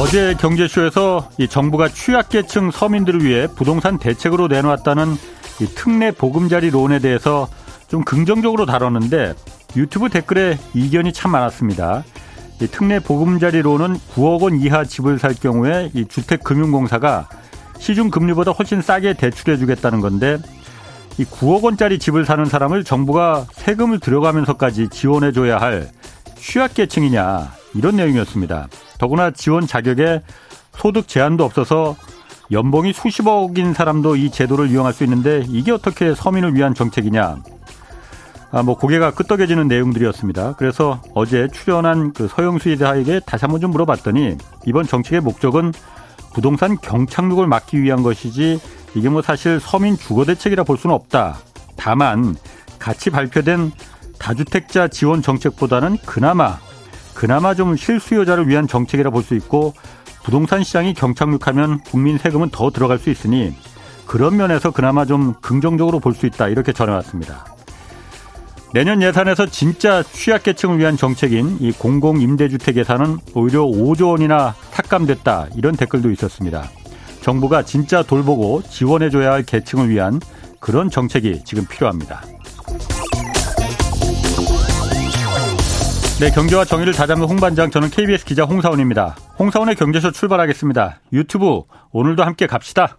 어제 경제쇼에서 이 정부가 취약계층 서민들을 위해 부동산 대책으로 내놓았다는 이 특례 보금자리 론에 대해서 좀 긍정적으로 다뤘는데 유튜브 댓글에 이견이 참 많았습니다. 이 특례 보금자리론은 9억 원 이하 집을 살 경우에 이 주택금융공사가 시중 금리보다 훨씬 싸게 대출해 주겠다는 건데 이 9억 원짜리 집을 사는 사람을 정부가 세금을 들여가면서까지 지원해 줘야 할 취약계층이냐 이런 내용이었습니다. 더구나 지원 자격에 소득 제한도 없어서 연봉이 수십억인 사람도 이 제도를 이용할 수 있는데 이게 어떻게 서민을 위한 정책이냐. 아, 뭐 고개가 끄덕여지는 내용들이었습니다. 그래서 어제 출연한 그 서영수 이사에게 다시 한번 좀 물어봤더니 이번 정책의 목적은 부동산 경착륙을 막기 위한 것이지 이게 뭐 사실 서민 주거 대책이라 볼 수는 없다. 다만 같이 발표된 다주택자 지원 정책보다는 그나마 그나마 좀 실수요자를 위한 정책이라 볼 수 있고 부동산 시장이 경착륙하면 국민 세금은 더 들어갈 수 있으니 그런 면에서 그나마 좀 긍정적으로 볼 수 있다 이렇게 전해왔습니다. 내년 예산에서 진짜 취약계층을 위한 정책인 이 공공임대주택 예산은 오히려 5조 원이나 삭감됐다 이런 댓글도 있었습니다. 정부가 진짜 돌보고 지원해줘야 할 계층을 위한 그런 정책이 지금 필요합니다. 네, 경제와 정의를 다잡는 홍반장 저는 KBS 기자 홍사원입니다. 홍사원의 경제쇼 출발하겠습니다. 유튜브 오늘도 함께 갑시다.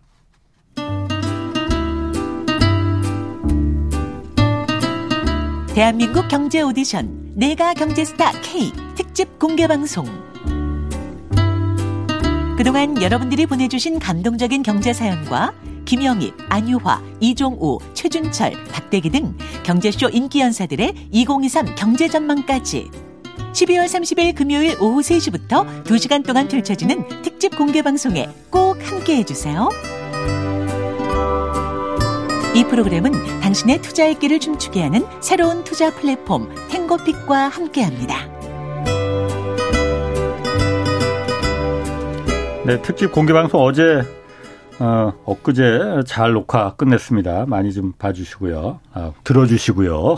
대한민국 경제 오디션 내가 경제스타 K 특집 공개 방송. 그동안 여러분들이 보내주신 감동적인 경제 사연과 김영희, 안유화, 이종우, 최준철, 박대기 등 경제쇼 인기 연사들의 2023 경제 전망까지 12월 30일 금요일 오후 3시부터 2시간 동안 펼쳐지는 특집 공개 방송에 꼭 함께 해주세요. 이 프로그램은 당신의 투자의 길을 춤추게 하는 새로운 투자 플랫폼 탱고픽과 함께합니다. 네, 특집 공개 방송 어제 어, 엊그제 잘 녹화 끝냈습니다. 많이 좀 봐주시고요. 아, 들어주시고요.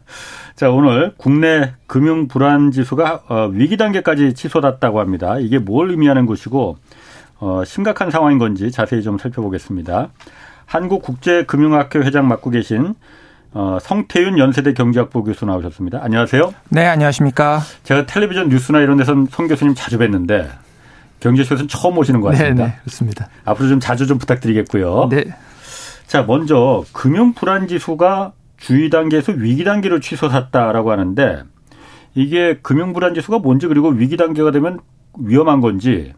자, 오늘 국내 금융 불안 지수가 어, 위기 단계까지 치솟았다고 합니다. 이게 뭘 의미하는 것이고 어, 심각한 상황인 건지 자세히 좀 살펴보겠습니다. 한국국제금융학회 회장 맡고 계신 어, 성태윤 연세대 경제학부 교수 나오셨습니다. 안녕하세요. 네, 안녕하십니까. 제가 텔레비전 뉴스나 이런 데서 성 교수님 자주 뵀는데 경제쇼에서는 처음 오시는 것 같습니다. 네, 네, 그렇습니다. 앞으로 좀 자주 좀 부탁드리겠고요. 네. 자, 먼저 금융 불안 지수가 주의 단계에서 위기 단계로 취소했다라고 하는데 이게 금융 불안 지수가 뭔지 그리고 위기 단계가 되면 위험한 건지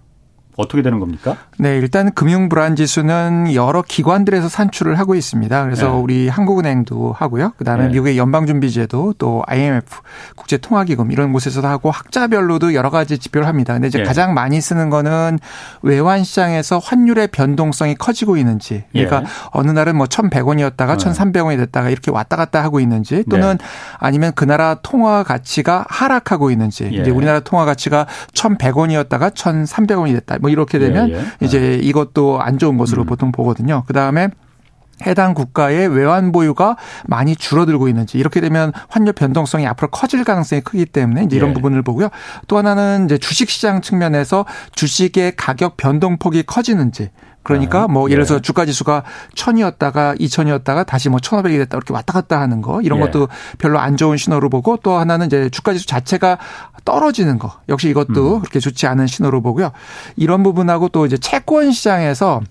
어떻게 되는 겁니까? 네, 일단 금융 불안 지수는 여러 기관들에서 산출을 하고 있습니다. 그래서 네. 우리 한국은행도 하고요. 그다음에 네. 미국의 연방준비제도 또 IMF 국제통화기금 이런 곳에서도 하고 학자별로도 여러 가지 지표를 합니다. 근데 이제 네. 가장 많이 쓰는 거는 외환 시장에서 환율의 변동성이 커지고 있는지. 그러니까 예. 어느 날은 뭐 1,100원이었다가 1,300원이 됐다가 이렇게 왔다 갔다 하고 있는지 또는 네. 아니면 그 나라 통화 가치가 하락하고 있는지. 예. 이제 우리나라 통화 가치가 1,100원이었다가 1,300원이 됐다. 뭐 이렇게 되면 예, 예. 이제 이것도 안 좋은 것으로 음. 보통 보거든요. 그 다음에 해당 국가의 외환 보유가 많이 줄어들고 있는지 이렇게 되면 환율 변동성이 앞으로 커질 가능성이 크기 때문에 이런 예. 부분을 보고요. 또 하나는 이제 주식 시장 측면에서 주식의 가격 변동폭이 커지는지 그러니까 아, 뭐 예를 들어서 예. 주가 지수가 천이었다가 이천이었다가 다시 뭐 천오백이 됐다 이렇게 왔다 갔다 하는 거 이런 예. 것도 별로 안 좋은 신호로 보고 또 하나는 이제 주가 지수 자체가 떨어지는 거 역시 이것도 음. 그렇게 좋지 않은 신호로 보고요. 이런 부분하고 또 이제 채권 시장에서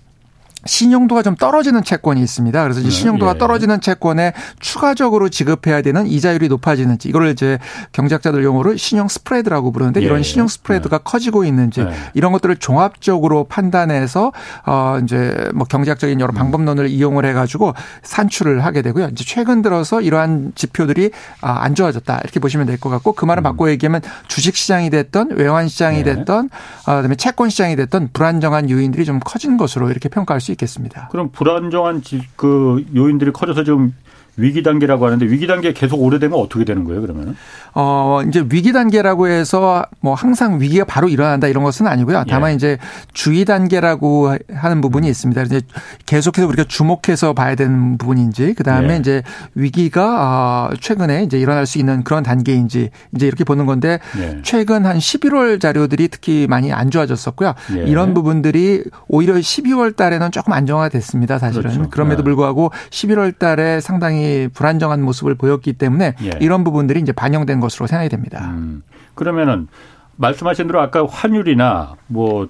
신용도가 좀 떨어지는 채권이 있습니다. 그래서 이제 네, 신용도가 예. 떨어지는 채권에 추가적으로 지급해야 되는 이자율이 높아지는지 이거를 이제 경제학자들 용어로 신용 스프레드라고 부르는데 이런 예. 신용 스프레드가 네. 커지고 있는지 네. 이런 것들을 종합적으로 판단해서 어 이제 뭐 경제학적인 여러 음. 방법론을 이용을 해 가지고 산출을 하게 되고요. 이제 최근 들어서 이러한 지표들이 아, 안 좋아졌다. 이렇게 보시면 될 것 같고 그 말을 음. 바꿔 얘기하면 주식 시장이 됐던 외환 시장이 됐던 어 그다음에 채권 시장이 됐던 불안정한 요인들이 좀 커진 것으로 이렇게 평가할 수수 있겠습니다. 그럼 불안정한 그 요인들이 커져서 좀 위기 단계라고 하는데 위기 단계 계속 오래되면 어떻게 되는 거예요, 그러면은? 어, 이제 위기 단계라고 해서 뭐 항상 위기가 바로 일어난다 이런 것은 아니고요. 다만 예. 이제 주의 단계라고 하는 부분이 음. 있습니다. 이제 계속해서 우리가 주목해서 봐야 되는 부분인지 그다음에 예. 이제 위기가 어, 최근에 이제 일어날 수 있는 그런 단계인지 이제 이렇게 보는 건데 예. 최근 한 11월 자료들이 특히 많이 안 좋아졌었고요. 예. 이런 부분들이 오히려 12월 달에는 조금 안정화됐습니다. 사실은. 그렇죠. 그럼에도 예. 불구하고 11월 달에 상당히 불안정한 모습을 보였기 때문에 예. 이런 부분들이 이제 반영된 것으로 생각이 됩니다. 음. 그러면은 말씀하신 대로 아까 환율이나 뭐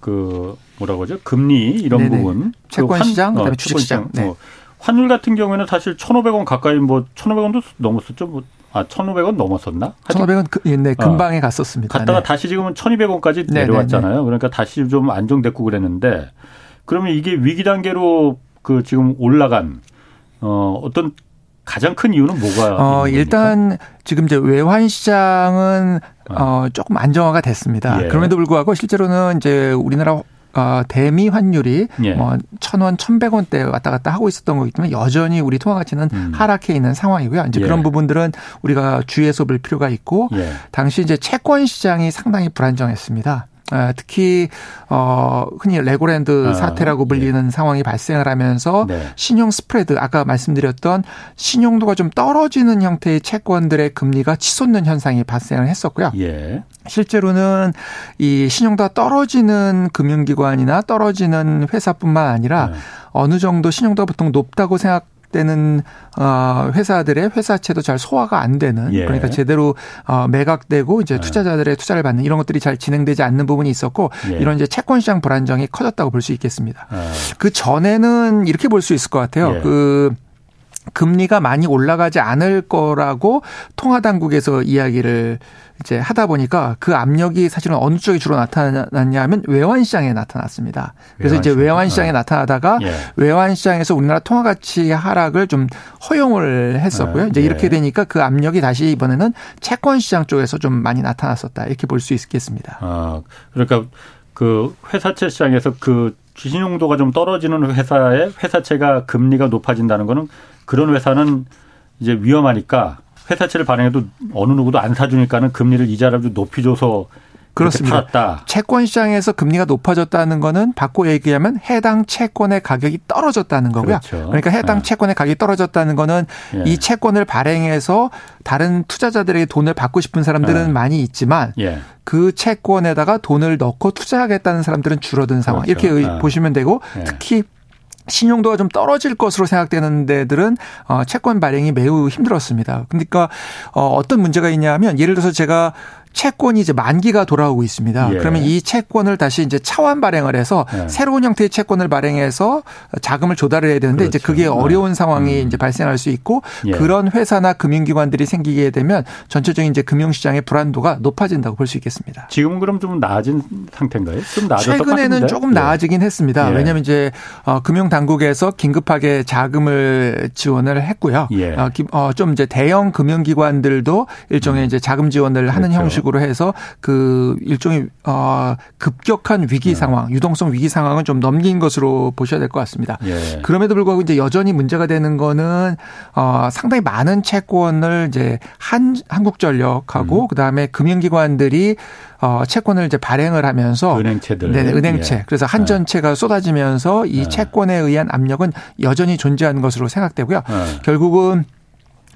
그 뭐라고 하죠? 금리 이런 네네. 부분 채권 그 시장 그다음에 어, 주식 시장. 네. 어, 환율 같은 경우에는 사실 1,500원 가까이 뭐 1,500원도 넘었었죠. 뭐 아, 1,500원 넘었었나? 1,500원 그, 예, 네, 금방에 어. 갔었습니다. 갔다가 네. 다시 지금은 1,200원까지 네, 내려왔잖아요. 네, 그러니까 다시 좀 안정됐고 그랬는데 그러면 이게 위기 단계로 그 지금 올라간 어 어떤 가장 큰 이유는 뭐가? 어, 일단 지금 이제 외환 시장은 어, 어 조금 안정화가 됐습니다. 예. 그럼에도 불구하고 실제로는 이제 우리나라 어, 대미 환율이 예. 뭐 천원, 천백 원대 왔다 갔다 하고 있었던 거기 때문에 여전히 우리 통화 가치는 음. 하락해 있는 상황이고요. 이제 예. 그런 부분들은 우리가 주의해서 볼 필요가 있고 예. 당시 이제 채권 시장이 상당히 불안정했습니다. 아, 특히 어 흔히 레고랜드 아, 사태라고 불리는 예. 상황이 발생을 하면서 네. 신용 스프레드 아까 말씀드렸던 신용도가 좀 떨어지는 형태의 채권들의 금리가 치솟는 현상이 발생을 했었고요. 예. 실제로는 이 신용도가 떨어지는 금융기관이나 떨어지는 회사뿐만 아니라 네. 어느 정도 신용도가 보통 높다고 생각 때는 어 회사들의 회사채도 잘 소화가 안 되는 예. 그러니까 제대로 어 매각되고 이제 예. 투자자들의 투자를 받는 이런 것들이 잘 진행되지 않는 부분이 있었고 예. 이런 이제 채권 시장 불안정이 커졌다고 볼 수 있겠습니다. 아. 그 전에는 이렇게 볼 수 있을 것 같아요. 예. 그 금리가 많이 올라가지 않을 거라고 통화 당국에서 이야기를 이제 하다 보니까 그 압력이 사실은 어느 쪽에 주로 나타났냐 하면 외환 시장에 나타났습니다. 그래서 외환 이제 외환 시장에 어. 나타나다가 예. 외환 시장에서 우리나라 통화 가치 하락을 좀 허용을 했었고요. 예. 이제 이렇게 예. 되니까 그 압력이 다시 이번에는 채권 시장 쪽에서 좀 많이 나타났었다. 이렇게 볼 수 있겠습니다. 아, 그러니까 그 회사채 시장에서 그 신용도가 좀 떨어지는 회사의 회사채가 금리가 높아진다는 거는 그런 회사는 이제 위험하니까 회사채를 발행해도 어느 누구도 안 사주니까는 금리를 이자를 좀 높이 줘서 그렇습니다. 팔았다. 채권 시장에서 금리가 높아졌다는 거는 바꿔 얘기하면 해당 채권의 가격이 떨어졌다는 거고요. 그렇죠. 그러니까 해당 네. 채권의 가격이 떨어졌다는 거는 예. 이 채권을 발행해서 다른 투자자들에게 돈을 받고 싶은 사람들은 예. 많이 있지만 예. 그 채권에다가 돈을 넣고 투자하겠다는 사람들은 줄어든 상황. 그렇죠. 이렇게 예. 보시면 되고 예. 특히 신용도가 좀 떨어질 것으로 생각되는 데들은 어 채권 발행이 매우 힘들었습니다. 그러니까 어 어떤 문제가 있냐면 예를 들어서 제가 채권이 이제 만기가 돌아오고 있습니다. 예. 그러면 이 채권을 다시 이제 차환 발행을 해서 예. 새로운 형태의 채권을 발행해서 자금을 조달을 해야 되는데 그렇죠. 이제 그게 어려운 상황이 음. 이제 발생할 수 있고 예. 그런 회사나 금융기관들이 생기게 되면 전체적인 이제 금융시장의 불안도가 높아진다고 볼 수 있겠습니다. 지금은 그럼 좀 나아진 상태인가요? 좀 최근에는 조금 예. 나아지긴 했습니다. 예. 왜냐하면 이제 어, 금융당국에서 긴급하게 자금을 지원을 했고요. 예. 어, 어, 좀 이제 대형 금융기관들도 일종의 음. 이제 자금 지원을 하는 그렇죠. 형식 식으로 해서 그 일종의 어 급격한 위기 네. 상황, 유동성 위기 상황은 좀 넘긴 것으로 보셔야 될 것 같습니다. 예. 그럼에도 불구하고 이제 여전히 문제가 되는 거는 어 상당히 많은 채권을 이제 한 한국전력하고 음. 그다음에 금융기관들이 어 채권을 이제 발행을 하면서 은행채들 네, 은행채. 예. 그래서 한전채가 쏟아지면서 이 예. 채권에 의한 압력은 여전히 존재하는 것으로 생각되고요. 예. 결국은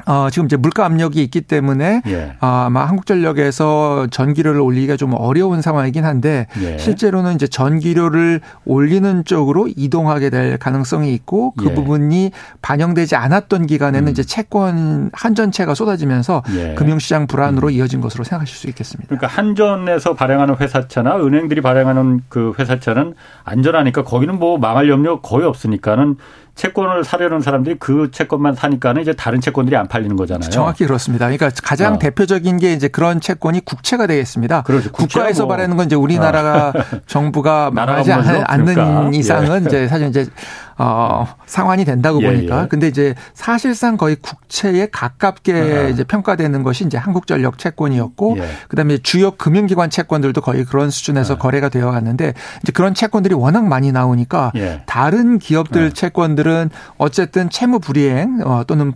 어, 지금 이제 물가 압력이 있기 때문에 예. 어, 아마 한국전력에서 전기료를 올리기가 좀 어려운 상황이긴 한데 예. 실제로는 이제 전기료를 올리는 쪽으로 이동하게 될 가능성이 있고 그 예. 부분이 반영되지 않았던 기간에는 음. 이제 채권 한전채가 쏟아지면서 예. 금융시장 불안으로 음. 이어진 것으로 생각하실 수 있겠습니다. 그러니까 한전에서 발행하는 회사채나 은행들이 발행하는 그 회사채는 안전하니까 거기는 뭐 망할 염려 거의 없으니까는 채권을 사려는 사람들이 그 채권만 사니까는 이제 다른 채권들이 안 팔리는 거잖아요. 정확히 그렇습니다. 그러니까 가장 어. 대표적인 게 이제 그런 채권이 국채가 되겠습니다. 그렇죠. 국가에서 뭐. 말하는 건 이제 우리나라가 어. 정부가 망하지 않는 그러니까. 이상은 예. 이제 사실 이제 어, 상환이 된다고 예, 보니까. 예. 근데 이제 사실상 거의 국채에 가깝게 아. 이제 평가되는 것이 이제 한국전력 채권이었고 예. 그다음에 주요 금융기관 채권들도 거의 그런 수준에서 아. 거래가 되어 왔는데 이제 그런 채권들이 워낙 많이 나오니까 예. 다른 기업들 아. 채권들은 어쨌든 채무 불이행 어, 또는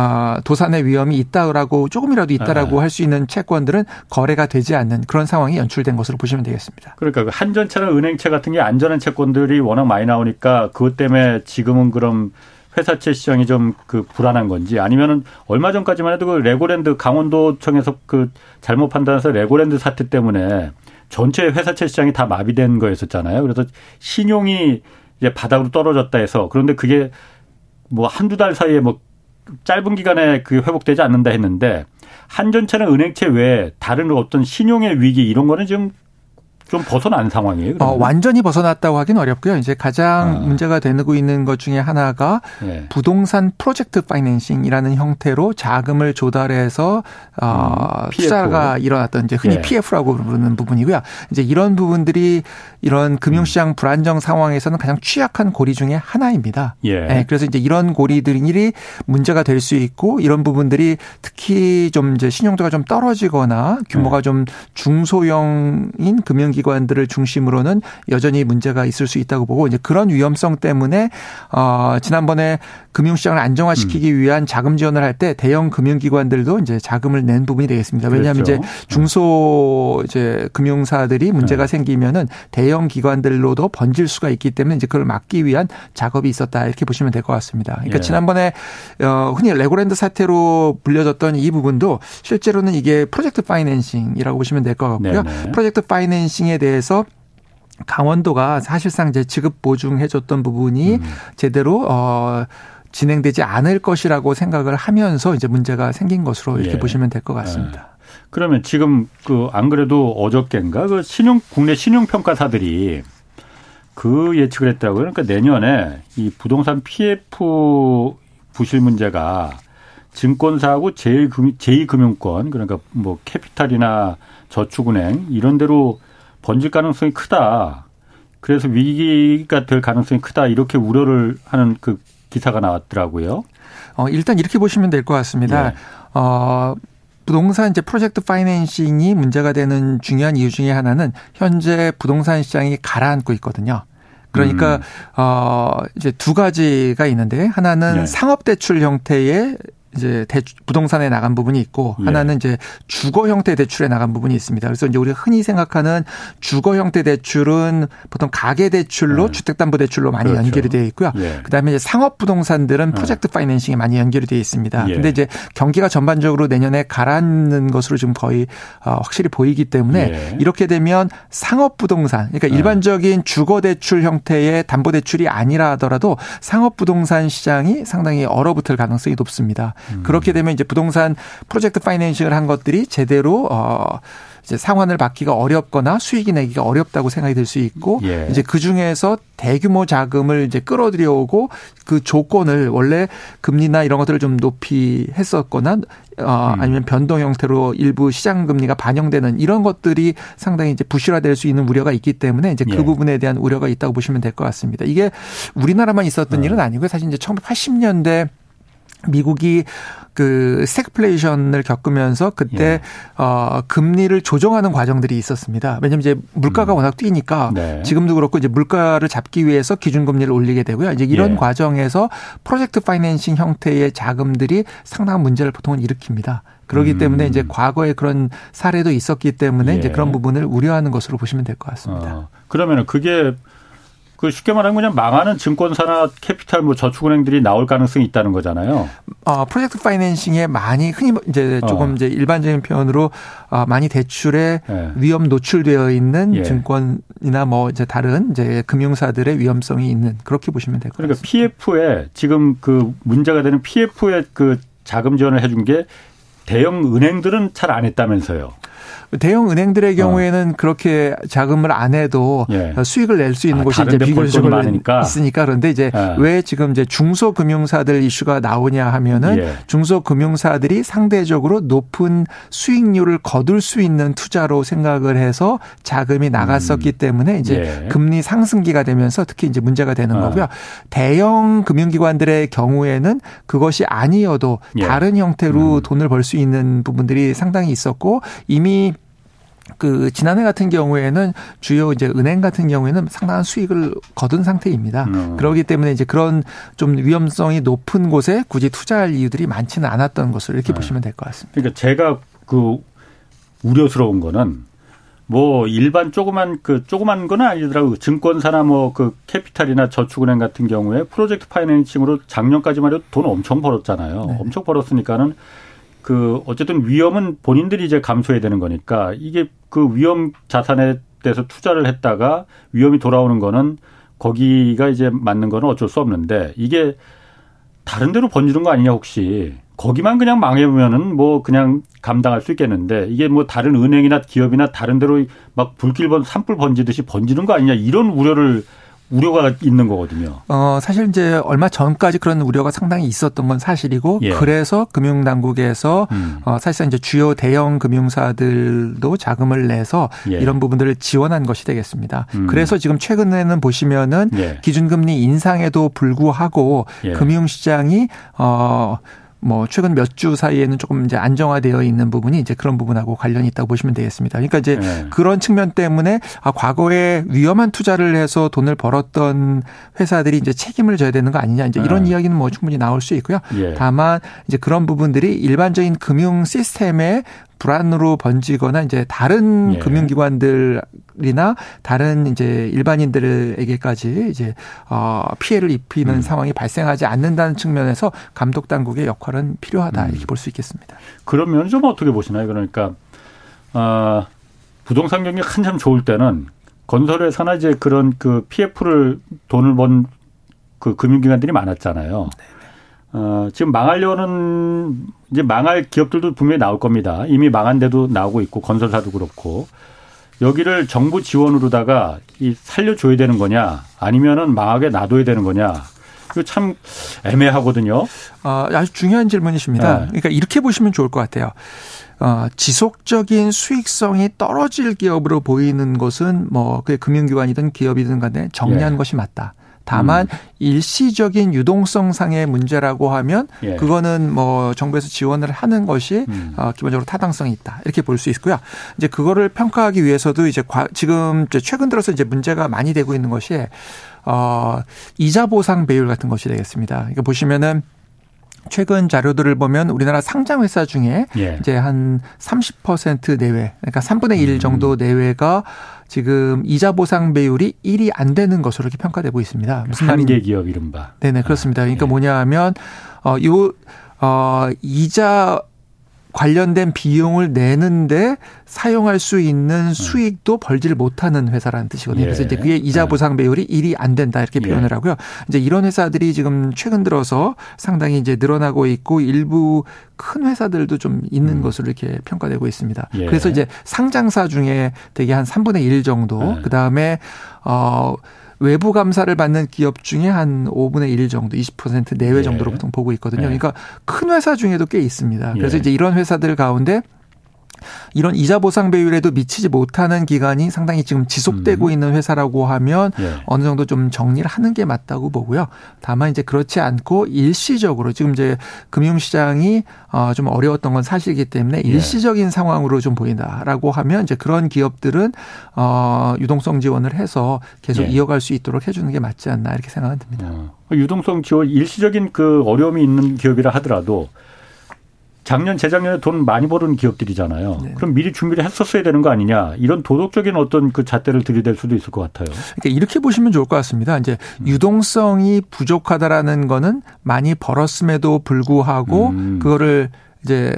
아, 도산의 위험이 있다라고 조금이라도 있다라고 네. 할수 있는 채권들은 거래가 되지 않는 그런 상황이 연출된 것으로 보시면 되겠습니다. 그러니까 그 한전차나 은행채 같은 게 안전한 채권들이 워낙 많이 나오니까 그것 때문에 지금은 그럼 회사채 시장이 좀 그 불안한 건지 아니면은 얼마 전까지만 해도 그 레고랜드 강원도청에서 그 잘못 판단해서 레고랜드 사태 때문에 전체 회사채 시장이 다 마비된 거였었잖아요. 그래서 신용이 이제 바닥으로 떨어졌다 해서 그런데 그게 뭐 한두 달 사이에 뭐 짧은 기간에 그 회복되지 않는다 했는데 한전채나 은행채 외에 다른 어떤 신용의 위기 이런 거는 지금 좀 벗어난 상황이에요. 어, 완전히 벗어났다고 하긴 어렵고요. 이제 가장 아. 문제가 되고 있는 것 중에 하나가 네. 부동산 프로젝트 파이낸싱이라는 형태로 자금을 조달해서 어, 음, 투자가 일어났던 이제 흔히 네. PF라고 부르는 부분이고요. 이제 이런 부분들이 이런 금융시장 음. 불안정 상황에서는 가장 취약한 고리 중에 하나입니다. 예. 네, 그래서 이제 이런 고리들이 문제가 될 수 있고 이런 부분들이 특히 좀 이제 신용도가 좀 떨어지거나 규모가 네. 좀 중소형인 금융 기관들을 중심으로는 여전히 문제가 있을 수 있다고 보고 이제 그런 위험성 때문에 어 지난번에 금융시장을 안정화시키기 음. 위한 자금 지원을 할 때 대형 금융기관들도 이제 자금을 낸 부분이 되겠습니다. 왜냐하면 그렇죠. 이제 중소 이제 금융사들이 문제가 네. 생기면은 대형 기관들로도 번질 수가 있기 때문에 이제 그걸 막기 위한 작업이 있었다 이렇게 보시면 될 것 같습니다. 그러니까 예. 지난번에 어 흔히 레고랜드 사태로 불려졌던 이 부분도 실제로는 이게 프로젝트 파이낸싱이라고 보시면 될 것 같고요. 네네. 프로젝트 파이낸싱 에 대해서 강원도가 사실상 이제 지급 보증해줬던 부분이 음. 제대로 어 진행되지 않을 것이라고 생각을 하면서 이제 문제가 생긴 것으로 이렇게 예. 보시면 될 것 같습니다. 예. 그러면 지금 그 안 그래도 어저께인가 그 신용 국내 신용 평가사들이 그 예측을 했더라고요. 그러니까 내년에 이 부동산 PF 부실 문제가 증권사하고 제2금융권 그러니까 뭐 캐피탈이나 저축은행 이런 데로 번질 가능성이 크다. 그래서 위기가 될 가능성이 크다. 이렇게 우려를 하는 그 기사가 나왔더라고요. 어, 일단 이렇게 보시면 될 것 같습니다. 네. 어, 부동산 이제 프로젝트 파이낸싱이 문제가 되는 중요한 이유 중에 하나는 현재 부동산 시장이 가라앉고 있거든요. 그러니까 음. 어 이제 두 가지가 있는데 하나는 네. 상업 대출 형태의 이제 대출, 부동산에 나간 부분이 있고 예. 하나는 이제 주거 형태 대출에 나간 부분이 있습니다. 그래서 이제 우리가 흔히 생각하는 주거 형태 대출은 보통 가계 대출로 예. 주택담보 대출로 많이 그렇죠. 연결이 되어 있고요. 예. 그다음에 이제 상업 부동산들은 예. 프로젝트 파이낸싱이 많이 연결이 되어 있습니다. 예. 근데 이제 경기가 전반적으로 내년에 가라앉는 것으로 지금 거의 어, 확실히 보이기 때문에 예. 이렇게 되면 상업 부동산 그러니까 일반적인 주거 대출 형태의 담보 대출이 아니라 하더라도 상업 부동산 시장이 상당히 얼어붙을 가능성이 높습니다. 음. 그렇게 되면 이제 부동산 프로젝트 파이낸싱을 한 것들이 제대로 어 이제 상환을 받기가 어렵거나 수익이 내기가 어렵다고 생각이 들수 있고 예. 이제 그 중에서 대규모 자금을 이제 끌어들여 오고 그 조건을 원래 금리나 이런 것들을 좀 높이 했었거나 어 음. 아니면 변동 형태로 일부 시장 금리가 반영되는 이런 것들이 상당히 이제 부실화될 수 있는 우려가 있기 때문에 이제 그 예. 부분에 대한 우려가 있다고 보시면 될 것 같습니다. 이게 우리나라만 있었던 음. 일은 아니고요. 사실 이제 1980년대 미국이 그 스태그플레이션을 겪으면서 그때 예. 어 금리를 조정하는 과정들이 있었습니다. 왜냐면 이제 물가가 음. 워낙 뛰니까 네. 지금도 그렇고 이제 물가를 잡기 위해서 기준금리를 올리게 되고요. 이제 이런 예. 과정에서 프로젝트 파이낸싱 형태의 자금들이 상당한 문제를 보통은 일으킵니다. 그렇기 음. 때문에 이제 과거에 그런 사례도 있었기 때문에 예. 이제 그런 부분을 우려하는 것으로 보시면 될 것 같습니다. 어. 그러면 그게 그 쉽게 말하면 그냥 망하는 증권사나 캐피탈 뭐 저축은행들이 나올 가능성이 있다는 거잖아요. 어, 프로젝트 파이낸싱에 많이 흔히 이제 조금 어. 이제 일반적인 표현으로 어, 많이 대출에 예. 위험 노출되어 있는 예. 증권이나 뭐 이제 다른 이제 금융사들의 위험성이 있는 그렇게 보시면 될것 같습니다. 그러니까 PF에 지금 그 문제가 되는 PF에 그 자금 지원을 해준 게 대형 은행들은 잘 안 했다면서요. 대형 은행들의 경우에는 어. 그렇게 자금을 안 해도 예. 수익을 낼 수 있는 아, 곳이 이제 비교적으로 있으니까 그런데 이제 예. 왜 지금 이제 중소금융사들 이슈가 나오냐 하면은 예. 중소금융사들이 상대적으로 높은 수익률을 거둘 수 있는 투자로 생각을 해서 자금이 나갔었기 음. 때문에 이제 예. 금리 상승기가 되면서 특히 이제 문제가 되는 어. 거고요. 대형 금융기관들의 경우에는 그것이 아니어도 예. 다른 형태로 음. 돈을 벌 수 있는 부분들이 상당히 있었고 이미 그 지난해 같은 경우에는 주요 이제 은행 같은 경우에는 상당한 수익을 거둔 상태입니다. 음. 그렇기 때문에 이제 그런 좀 위험성이 높은 곳에 굳이 투자할 이유들이 많지는 않았던 것을 이렇게 네. 보시면 될 것 같습니다. 그러니까 제가 그 우려스러운 거는 뭐 일반 조그만 그 조그만 건 아니더라고 증권사나 뭐 그 캐피탈이나 저축은행 같은 경우에 프로젝트 파이낸싱으로 작년까지만 해도 돈 엄청 벌었잖아요. 네. 엄청 벌었으니까는 그 어쨌든 위험은 본인들이 이제 감수해야 되는 거니까 이게 그 위험 자산에 대해서 투자를 했다가 위험이 돌아오는 거는 거기가 이제 맞는 거는 어쩔 수 없는데 이게 다른 데로 번지는 거 아니냐 혹시. 거기만 그냥 망해보면은 뭐 그냥 감당할 수 있겠는데 이게 뭐 다른 은행이나 기업이나 다른 데로 막 불길 번 산불 번지듯이 번지는 거 아니냐 이런 우려를 우려가 있는 거거든요. 어, 사실 이제 얼마 전까지 그런 우려가 상당히 있었던 건 사실이고 예. 그래서 금융 당국에서 음. 어, 사실상 이제 주요 대형 금융사들도 자금을 내서 예. 이런 부분들을 지원한 것이 되겠습니다. 음. 그래서 지금 최근에는 보시면은 예. 기준금리 인상에도 불구하고 예. 금융 시장이 어, 뭐 최근 몇 주 사이에는 조금 이제 안정화되어 있는 부분이 이제 그런 부분하고 관련이 있다고 보시면 되겠습니다. 그러니까 이제 네. 그런 측면 때문에 아 과거에 위험한 투자를 해서 돈을 벌었던 회사들이 이제 책임을 져야 되는 거 아니냐 이제 이런 네. 이야기는 뭐 충분히 나올 수 있고요. 예. 다만 이제 그런 부분들이 일반적인 금융 시스템에 불안으로 번지거나 이제 다른 예. 금융기관들이나 다른 이제 일반인들에게까지 이제 어 피해를 입히는 음. 상황이 발생하지 않는다는 측면에서 감독 당국의 역할은 필요하다 음. 이렇게 볼 수 있겠습니다. 그러면 좀 어떻게 보시나요? 그러니까 어 부동산 경기 한참 좋을 때는 건설회사나 이제 그런 그 PF를 돈을 번 그 금융기관들이 많았잖아요. 네. 어, 지금 망하려는 이제 망할 기업들도 분명히 나올 겁니다. 이미 망한 데도 나오고 있고 건설사도 그렇고 여기를 정부 지원으로다가 이 살려줘야 되는 거냐 아니면은 망하게 놔둬야 되는 거냐 이거 참 애매하거든요. 아, 아주 중요한 질문이십니다. 네. 그러니까 이렇게 보시면 좋을 것 같아요. 어, 지속적인 수익성이 떨어질 기업으로 보이는 것은 뭐 그게 금융기관이든 기업이든 간에 정리한 예. 것이 맞다. 다만 음. 일시적인 유동성 상의 문제라고 하면 예. 그거는 뭐 정부에서 지원을 하는 것이 음. 어, 기본적으로 타당성이 있다 이렇게 볼 수 있고요. 이제 그거를 평가하기 위해서도 이제 지금 최근 들어서 이제 문제가 많이 되고 있는 것이 어 이자 보상 배율 같은 것이 되겠습니다. 그러니까 보시면은 최근 자료들을 보면 우리나라 상장 회사 중에 예. 이제 한 30% 내외, 그러니까 3분의 1 음. 정도 내외가 지금 이자 보상 배율이 1이 안 되는 것으로 이렇게 평가되고 있습니다. 무슨 한계 기업 이른바. 네네 그렇습니다. 그러니까 예. 뭐냐 하면 어요 어, 이자 관련된 비용을 내는데 사용할 수 있는 음. 수익도 벌지를 못하는 회사라는 뜻이거든요. 예. 그래서 이제 그게 이자 네. 보상 배율이 1이 안 된다 이렇게 예. 표현을 하고요. 이제 이런 회사들이 지금 최근 들어서 상당히 이제 늘어나고 있고 일부 큰 회사들도 좀 있는 음. 것으로 이렇게 평가되고 있습니다. 예. 그래서 이제 상장사 중에 되게 한 3분의 1 정도 네. 그다음에 어 외부 감사를 받는 기업 중에 한 5분의 1 정도, 20% 내외 예. 정도로 보통 보고 있거든요. 예. 그러니까 큰 회사 중에도 꽤 있습니다. 그래서 예. 이제 이런 회사들 가운데 이런 이자 보상 배율에도 미치지 못하는 기간이 상당히 지금 지속되고 음. 있는 회사라고 하면 예. 어느 정도 좀 정리를 하는 게 맞다고 보고요. 다만 이제 그렇지 않고 일시적으로 지금 이제 금융시장이 어좀 어려웠던 건 사실이기 때문에 예. 일시적인 상황으로 좀 보인다라고 하면 이제 그런 기업들은 어 유동성 지원을 해서 계속 예. 이어갈 수 있도록 해주는 게 맞지 않나 이렇게 생각은 듭니다. 어. 유동성 지원 일시적인 그 어려움이 있는 기업이라 하더라도 작년 재작년에 돈 많이 버는 기업들이잖아요. 네. 그럼 미리 준비를 했었어야 되는 거 아니냐 이런 도덕적인 어떤 그 잣대를 들이댈 수도 있을 것 같아요. 그러니까 이렇게 보시면 좋을 것 같습니다. 이제 음. 유동성이 부족하다라는 거는 많이 벌었음에도 불구하고 음. 그거를 이제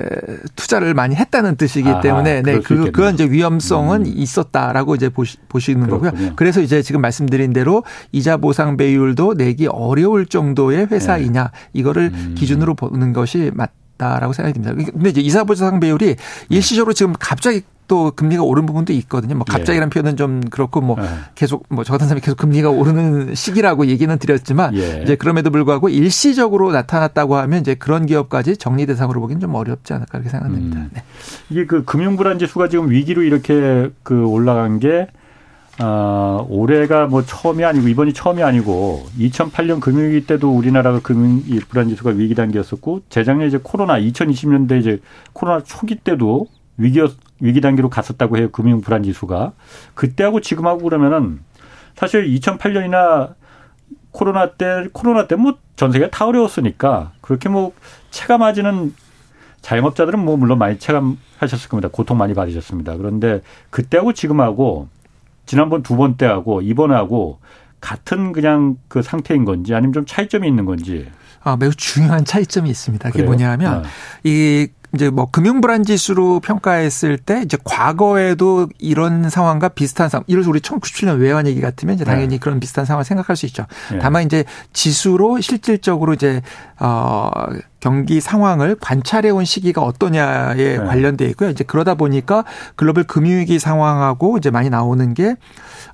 투자를 많이 했다는 뜻이기 아하, 때문에 네, 그 그건 이제 위험성은 음. 있었다라고 이제 보시, 보시는 그렇군요. 거고요. 그래서 이제 지금 말씀드린 대로 이자 보상 배율도 내기 어려울 정도의 회사이냐 네. 이거를 음. 기준으로 보는 것이 맞 같다라고 생각이 듭니다. 근데 이제 이사보조상 배율이 일시적으로 지금 갑자기 또 금리가 오른 부분도 있거든요. 뭐 갑자기란 예. 표현은 좀 그렇고 뭐 예. 계속 뭐 저 같은 사람이 계속 금리가 오르는 시기라고 얘기는 드렸지만 예. 이제 그럼에도 불구하고 일시적으로 나타났다고 하면 이제 그런 기업까지 정리 대상으로 보기는 좀 어렵지 않을까 그렇게 생각됩니다. 음. 네. 이게 그 금융 불안 지수가 지금 위기로 이렇게 그 올라간 게 어, 올해가 뭐 처음이 아니고 이번이 처음이 아니고 2008년 금융위기 때도 우리나라가 금융 불안 지수가 위기 단계였었고 재작년 이제 코로나 2020년대 이제 코로나 초기 때도 위기 위기 단계로 갔었다고 해요. 금융 불안 지수가. 그때하고 지금하고 그러면은 사실 2008년이나 코로나 때 코로나 때 뭐 전 세계가 다 어려웠으니까 그렇게 뭐 체감하지는 자영업자들은 뭐 물론 많이 체감하셨을 겁니다. 고통 많이 받으셨습니다. 그런데 그때하고 지금하고 지난번 두 번 때하고 이번하고 같은 그냥 그 상태인 건지 아니면 좀 차이점이 있는 건지. 아, 매우 중요한 차이점이 있습니다. 그게 그래요? 뭐냐면 네. 이 이제 뭐 금융 불안 지수로 평가했을 때 이제 과거에도 이런 상황과 비슷한 상황, 들어서 우리 1997년 외환 얘기 같으면 이제 당연히 네. 그런 비슷한 상황을 생각할 수 있죠. 네. 다만 이제 지수로 실질적으로 이제 어 경기 상황을 관찰해 온 시기가 어떠냐에 네. 관련돼 있고요. 이제 그러다 보니까 글로벌 금융위기 상황하고 이제 많이 나오는 게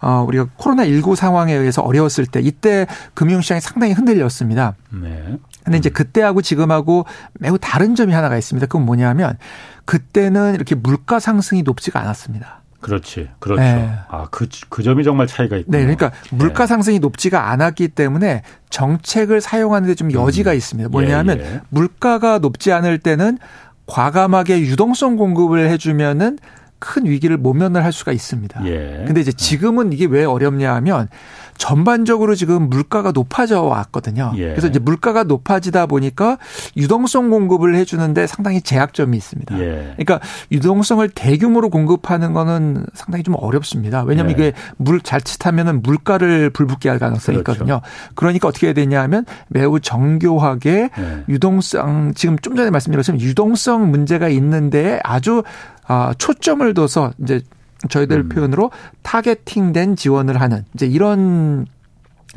어, 우리가 코로나 19 상황에 의해서 어려웠을 때 이때 금융시장이 상당히 흔들렸습니다. 네. 근데 이제 그때하고 지금하고 매우 다른 점이 하나가 있습니다. 그건 뭐냐면 그때는 이렇게 물가 상승이 높지가 않았습니다. 그렇지. 그렇죠. 네. 아, 그, 그 점이 정말 차이가 있군요. 네. 그러니까 물가 상승이 높지가 않았기 때문에 정책을 사용하는 데 좀 여지가 음. 있습니다. 뭐냐면 예, 예. 물가가 높지 않을 때는 과감하게 유동성 공급을 해주면은 큰 위기를 모면을 할 수가 있습니다. 예. 근데 이제 지금은 이게 왜 어렵냐 하면 전반적으로 지금 물가가 높아져 왔거든요. 예. 그래서 이제 물가가 높아지다 보니까 유동성 공급을 해주는데 상당히 제약점이 있습니다. 예. 그러니까 유동성을 대규모로 공급하는 거는 상당히 좀 어렵습니다. 왜냐하면 예. 이게 물 자칫하면은 물가를 불붙게 할 가능성이 그렇죠. 있거든요. 그러니까 어떻게 해야 되냐 하면 매우 정교하게 예. 유동성 지금 좀 전에 것처럼 유동성 문제가 있는데 아주 아, 초점을 둬서 이제 저희들 음. 표현으로 타겟팅된 지원을 하는 이제 이런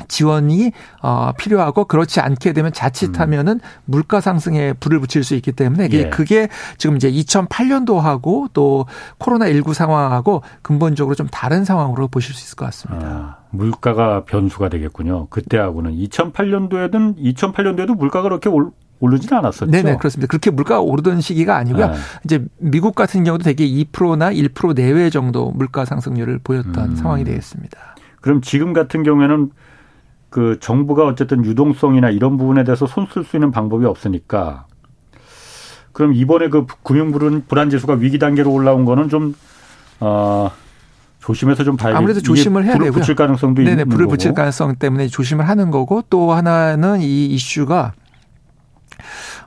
지원이 어 필요하고 그렇지 않게 되면 자칫하면은 음. 물가 상승에 불을 붙일 수 있기 때문에 예. 그게 지금 이제 2008년도하고 또 코로나 19 상황하고 근본적으로 좀 다른 상황으로 보실 수 있을 것 같습니다. 아, 물가가 변수가 되겠군요. 그때하고는 2008년도에는 2008년도에도 물가가 그렇게 올 오르지는 않았었죠. 네네 그렇습니다. 그렇게 물가가 오르던 시기가 아니고요. 네. 이제 미국 같은 경우도 대개 2%나 1% 내외 정도 물가 상승률을 보였던 음. 상황이 되겠습니다. 그럼 지금 같은 경우에는 그 정부가 어쨌든 유동성이나 이런 부분에 대해서 손 쓸 수 있는 방법이 없으니까 그럼 이번에 그 금융 불안 지수가 위기 단계로 올라온 거는 좀 어. 조심해서 좀 봐야 아무래도 조심을 해야 불을 되고요. 붙일 가능성도 네네, 있는 불을 거고. 붙일 가능성 때문에 조심을 하는 거고 또 하나는 이 이슈가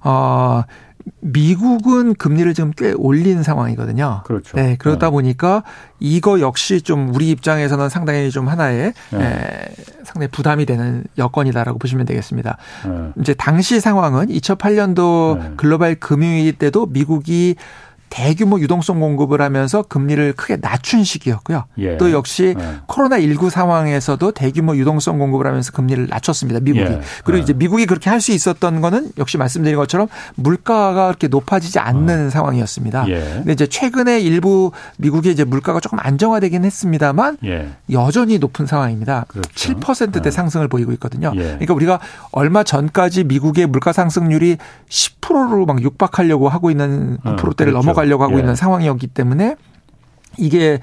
어, 미국은 금리를 지금 꽤 올린 상황이거든요. 그렇죠. 네, 그러다 네. 보니까 이거 역시 좀 우리 입장에서는 상당히 좀 하나의 네. 에, 상당히 부담이 되는 여건이다라고 보시면 되겠습니다. 네. 이제 당시 상황은 2008년도 글로벌 금융위기 때도 미국이 대규모 유동성 공급을 하면서 금리를 크게 낮춘 시기였고요. 예. 또 역시 예. 코로나 19 상황에서도 대규모 유동성 공급을 하면서 금리를 낮췄습니다. 미국이. 예. 그리고 예. 이제 미국이 그렇게 할 수 있었던 거는 역시 말씀드린 것처럼 물가가 그렇게 높아지지 않는 어. 상황이었습니다. 예. 근데 이제 최근에 일부 미국의 이제 물가가 조금 안정화되긴 했습니다만 예. 여전히 높은 상황입니다. 그렇죠. 7%대 상승을 보이고 있거든요. 그러니까 우리가 얼마 전까지 미국의 물가 상승률이 10%로 막 육박하려고 하고 있는 9%대를 어, 그렇죠. 넘어가 가려고 하고 예. 있는 상황이었기 때문에 이게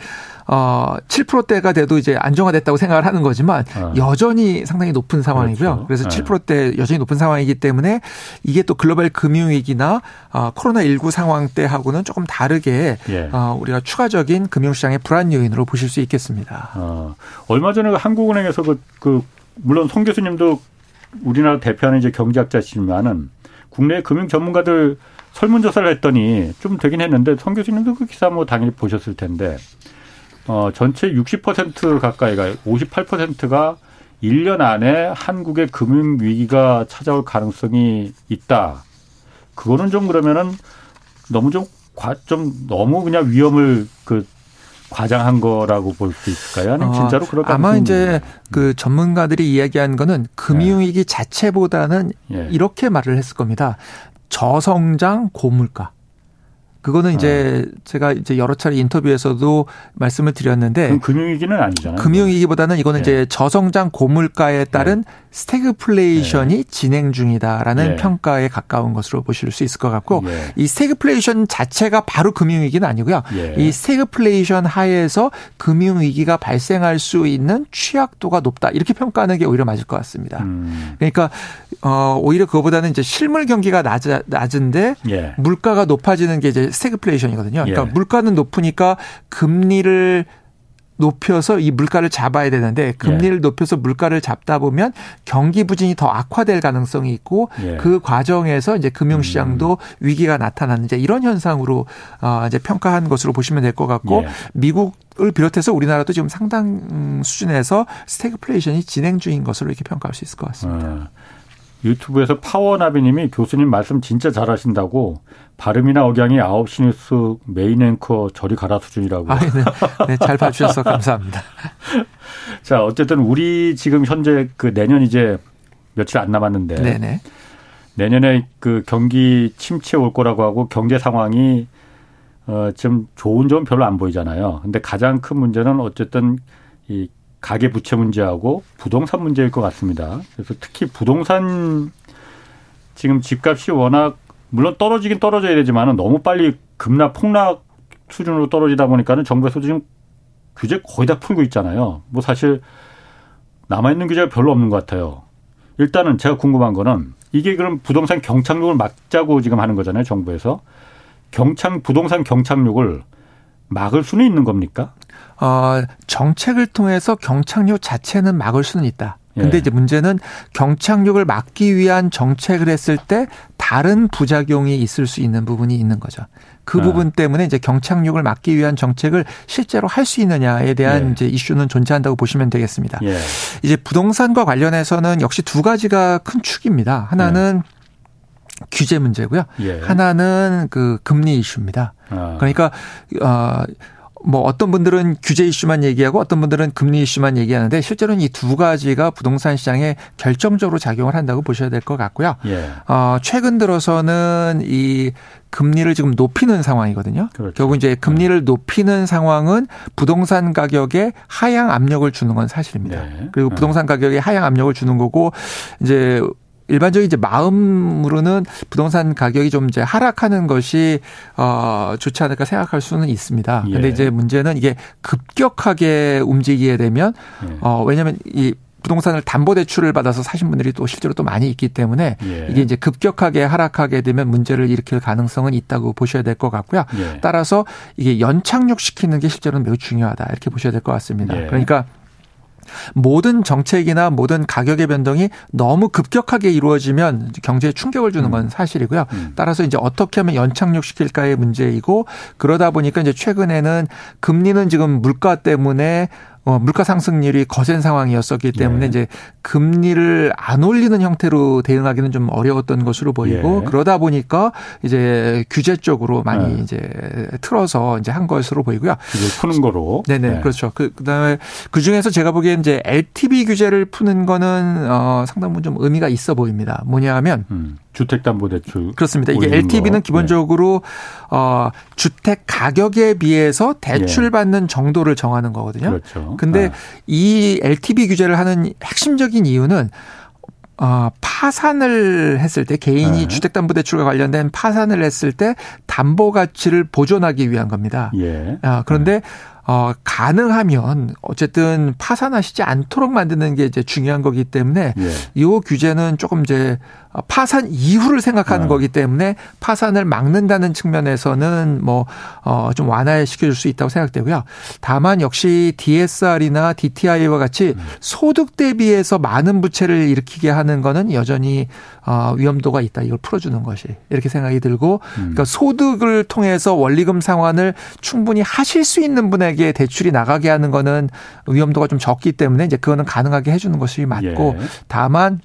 어 7%대가 돼도 이제 안정화됐다고 생각을 하는 거지만 어. 여전히 상당히 높은 상황이고요. 그렇죠. 그래서 7%대 여전히 높은 상황이기 때문에 이게 또 글로벌 금융 위기나 어 코로나 19 상황 때하고는 조금 다르게 예. 어 우리가 추가적인 금융 시장의 불안 요인으로 보실 수 있겠습니다. 어. 얼마 전에 그 한국은행에서 그, 그 물론 송 교수님도 우리나라 대표하는 이제 경제학자시지만은 국내 금융 전문가들 설문조사를 했더니 좀 되긴 했는데 성 교수님도 그 기사 뭐 당연히 보셨을 텐데 어 전체 60% 가까이가 58%가 1년 안에 한국의 금융 위기가 찾아올 가능성이 있다. 그거는 좀 그러면은 너무 좀 과, 좀 너무 그냥 위험을 그 과장한 거라고 볼 수 있을까요? 아니면 어, 진짜로 그럴 까 아마 이제 그 전문가들이 이야기한 거는 금융위기 네. 자체보다는 예. 이렇게 말을 했을 겁니다. 저성장 고물가. 그거는 이제 어. 제가 이제 여러 차례 인터뷰에서도 말씀을 드렸는데 금융위기는 아니잖아요. 금융위기보다는 이거는 네. 이제 저성장 고물가에 따른 네. 스태그플레이션이 네. 진행 중이다라는 네. 평가에 가까운 것으로 보실 수 있을 것 같고 네. 이 스태그플레이션 자체가 바로 금융위기는 아니고요. 예. 이 스태그플레이션 하에서 금융위기가 발생할 수 있는 취약도가 높다 이렇게 평가하는 게 오히려 맞을 것 같습니다. 음. 그러니까 어 오히려 그거보다는 이제 실물 경기가 낮, 낮은데 예. 물가가 높아지는 게 이제 스태그플레이션이거든요. 그러니까 예. 물가는 높으니까 금리를 높여서 이 물가를 잡아야 되는데 금리를 예. 높여서 물가를 잡다 보면 경기 부진이 더 악화될 가능성이 있고 예. 그 과정에서 이제 금융시장도 음. 위기가 나타나는 이제 이런 현상으로 어 이제 평가한 것으로 보시면 될 것 같고 예. 미국을 비롯해서 우리나라도 지금 상당 수준에서 스태그플레이션이 진행 중인 것으로 이렇게 평가할 수 있을 것 같습니다. 어. 유튜브에서 파워나비님이 교수님 말씀 진짜 잘하신다고 발음이나 억양이 9시 뉴스 메인 앵커 저리 가라 수준이라고. 아, 네. 네, 잘 봐주셔서 감사합니다. 자, 어쨌든 우리 지금 현재 그 내년 이제 며칠 안 남았는데. 네네. 내년에 그 경기 침체 올 거라고 하고 경제 상황이 어, 좀 좋은 점 별로 안 보이잖아요. 근데 가장 큰 문제는 어쨌든 이 가계 부채 문제하고 부동산 문제일 것 같습니다. 그래서 특히 부동산 지금 집값이 워낙 물론 떨어지긴 떨어져야 되지만은 너무 빨리 급락 폭락 수준으로 떨어지다 보니까는 정부에서 지금 규제 거의 다 풀고 있잖아요. 뭐 사실 남아있는 규제가 별로 없는 것 같아요. 일단은 제가 궁금한 거는 이게 그럼 부동산 경착륙을 막자고 지금 하는 거잖아요. 정부에서. 경착, 부동산 경착륙을 막을 수는 있는 겁니까? 어, 정책을 통해서 경착륙 자체는 막을 수는 있다. 근데 예. 이제 문제는 경착륙을 막기 위한 정책을 했을 때 다른 부작용이 있을 수 있는 부분이 있는 거죠. 그 네. 부분 때문에 이제 경착륙을 막기 위한 정책을 실제로 할 수 있느냐에 대한 예. 이제 이슈는 존재한다고 보시면 되겠습니다. 예. 이제 부동산과 관련해서는 역시 두 가지가 큰 축입니다. 하나는 예. 규제 문제고요. 예. 하나는 그 금리 이슈입니다. 아. 그러니까 어 뭐 어떤 분들은 규제 이슈만 얘기하고 어떤 분들은 금리 이슈만 얘기하는데 실제로는 이 두 가지가 부동산 시장에 결정적으로 작용을 한다고 보셔야 될 것 같고요. 예. 어, 최근 들어서는 이 금리를 지금 높이는 상황이거든요. 그렇죠. 결국 이제 금리를 네. 높이는 상황은 부동산 가격에 하향 압력을 주는 건 사실입니다. 네. 그리고 부동산 가격에 하향 압력을 주는 거고 이제 일반적인 이제 마음으로는 부동산 가격이 좀 이제 하락하는 것이 어 좋지 않을까 생각할 수는 있습니다. 예. 근데 이제 문제는 이게 급격하게 움직이게 되면 예. 어 왜냐면 이 부동산을 담보 대출을 받아서 사신 분들이 또 실제로 또 많이 있기 때문에 예. 이게 이제 급격하게 하락하게 되면 문제를 일으킬 가능성은 있다고 보셔야 될 것 같고요. 예. 따라서 이게 연착륙 시키는 게 실제로는 매우 중요하다 이렇게 보셔야 될 것 같습니다. 예. 그러니까 모든 정책이나 모든 가격의 변동이 너무 급격하게 이루어지면 경제에 충격을 주는 건 음. 사실이고요. 음. 따라서 이제 어떻게 하면 연착륙 시킬까의 문제이고 그러다 보니까 이제 최근에는 금리는 지금 물가 때문에 어, 물가 상승률이 거센 상황이었었기 때문에 예. 이제 금리를 안 올리는 형태로 대응하기는 좀 어려웠던 것으로 보이고 예. 그러다 보니까 이제 규제 쪽으로 많이 예. 이제 틀어서 이제 한 것으로 보이고요. 규제 푸는 거로. 네네 네. 그렇죠. 그 그다음에 그 중에서 제가 보기엔 이제 LTV 규제를 푸는 거는 어 상당 부분 좀 의미가 있어 보입니다. 뭐냐하면 음. 주택담보대출 그렇습니다. 이게 LTV는 거. 기본적으로 네. 어 주택 가격에 비해서 대출 예. 받는 정도를 정하는 거거든요. 그렇죠. 근데 아. 이 LTV 규제를 하는 핵심적인 이유는 어, 파산을 했을 때 개인이 네. 주택담보대출과 관련된 파산을 했을 때 담보 가치를 보존하기 위한 겁니다. 예. 아, 그런데 네. 어, 가능하면 어쨌든 파산하시지 않도록 만드는 게 이제 중요한 거기 때문에 예. 이 규제는 조금 이제 파산 이후를 생각하는 네. 거기 때문에 파산을 막는다는 측면에서는 뭐, 어, 좀 완화시켜 줄 수 있다고 생각되고요. 다만 역시 DSR이나 DTI와 같이 음. 소득 대비해서 많은 부채를 일으키게 하는 거는 여전히 어, 위험도가 있다. 이걸 풀어주는 것이 이렇게 생각이 들고 음. 그러니까 소득을 통해서 원리금 상환을 충분히 하실 수 있는 분에게 대출이 나가게 하는 거는 위험도가 좀 적기 때문에 이제 그거는 가능하게 해주는 것이 맞고 예. 다만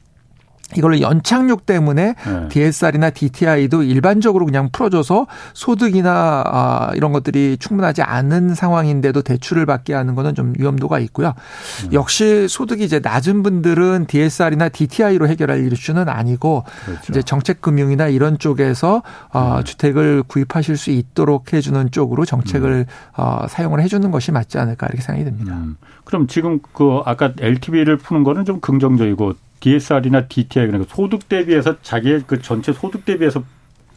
이걸 연착륙 때문에 네. DSR이나 DTI도 일반적으로 그냥 풀어줘서 소득이나 아, 이런 것들이 충분하지 않은 상황인데도 대출을 받게 하는 거는 좀 위험도가 있고요. 음. 역시 소득이 이제 낮은 분들은 DSR이나 DTI로 해결할 이슈는 아니고 그렇죠. 이제 정책금융이나 이런 쪽에서 어, 음. 주택을 구입하실 수 있도록 해주는 쪽으로 정책을 음. 어, 사용을 해주는 것이 맞지 않을까 이렇게 생각이 듭니다. 음. 그럼 지금 그 아까 LTV를 푸는 거는 좀 긍정적이고 DSR이나 DTI 그러니까 소득 대비해서 자기의 그 전체 소득 대비해서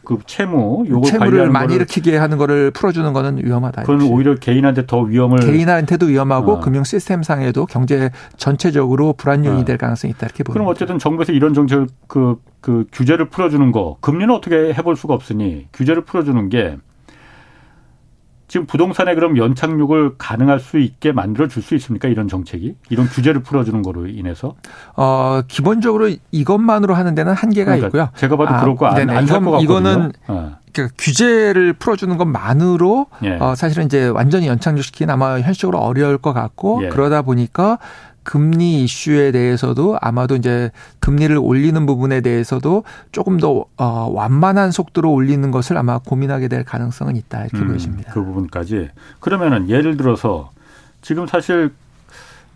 그 채무 요거 채무를 많이 일으키게 하는 거를 풀어주는 거는 위험하다. 그건 오히려 개인한테 더 위험을 개인한테도 위험하고 어. 금융 시스템 상에도 경제 전체적으로 불안 요인이 어. 될 가능성이 있다 이렇게 보는 그럼 어쨌든 정부에서 이런 정책 그, 그 규제를 풀어주는 거 금리는 어떻게 해볼 수가 없으니 규제를 풀어주는 게 지금 부동산에 그럼 연착륙을 가능할 수 있게 만들어 줄 수 있습니까? 이런 정책이 이런 규제를 풀어주는 거로 인해서 어 기본적으로 이것만으로 하는 데는 한계가 그러니까 있고요. 제가 봐도 아, 그렇고 안살것 같거든요. 이거는 어. 그러니까 규제를 풀어주는 것만으로 예. 어, 사실은 이제 완전히 연착륙시키는 아마 현실적으로 어려울 것 같고 예. 그러다 보니까 금리 이슈에 대해서도 아마도 이제 금리를 올리는 부분에 대해서도 조금 더 어, 완만한 속도로 올리는 것을 아마 고민하게 될 가능성은 있다 이렇게 음, 보여집니다. 그 부분까지 그러면은 예를 들어서 지금 사실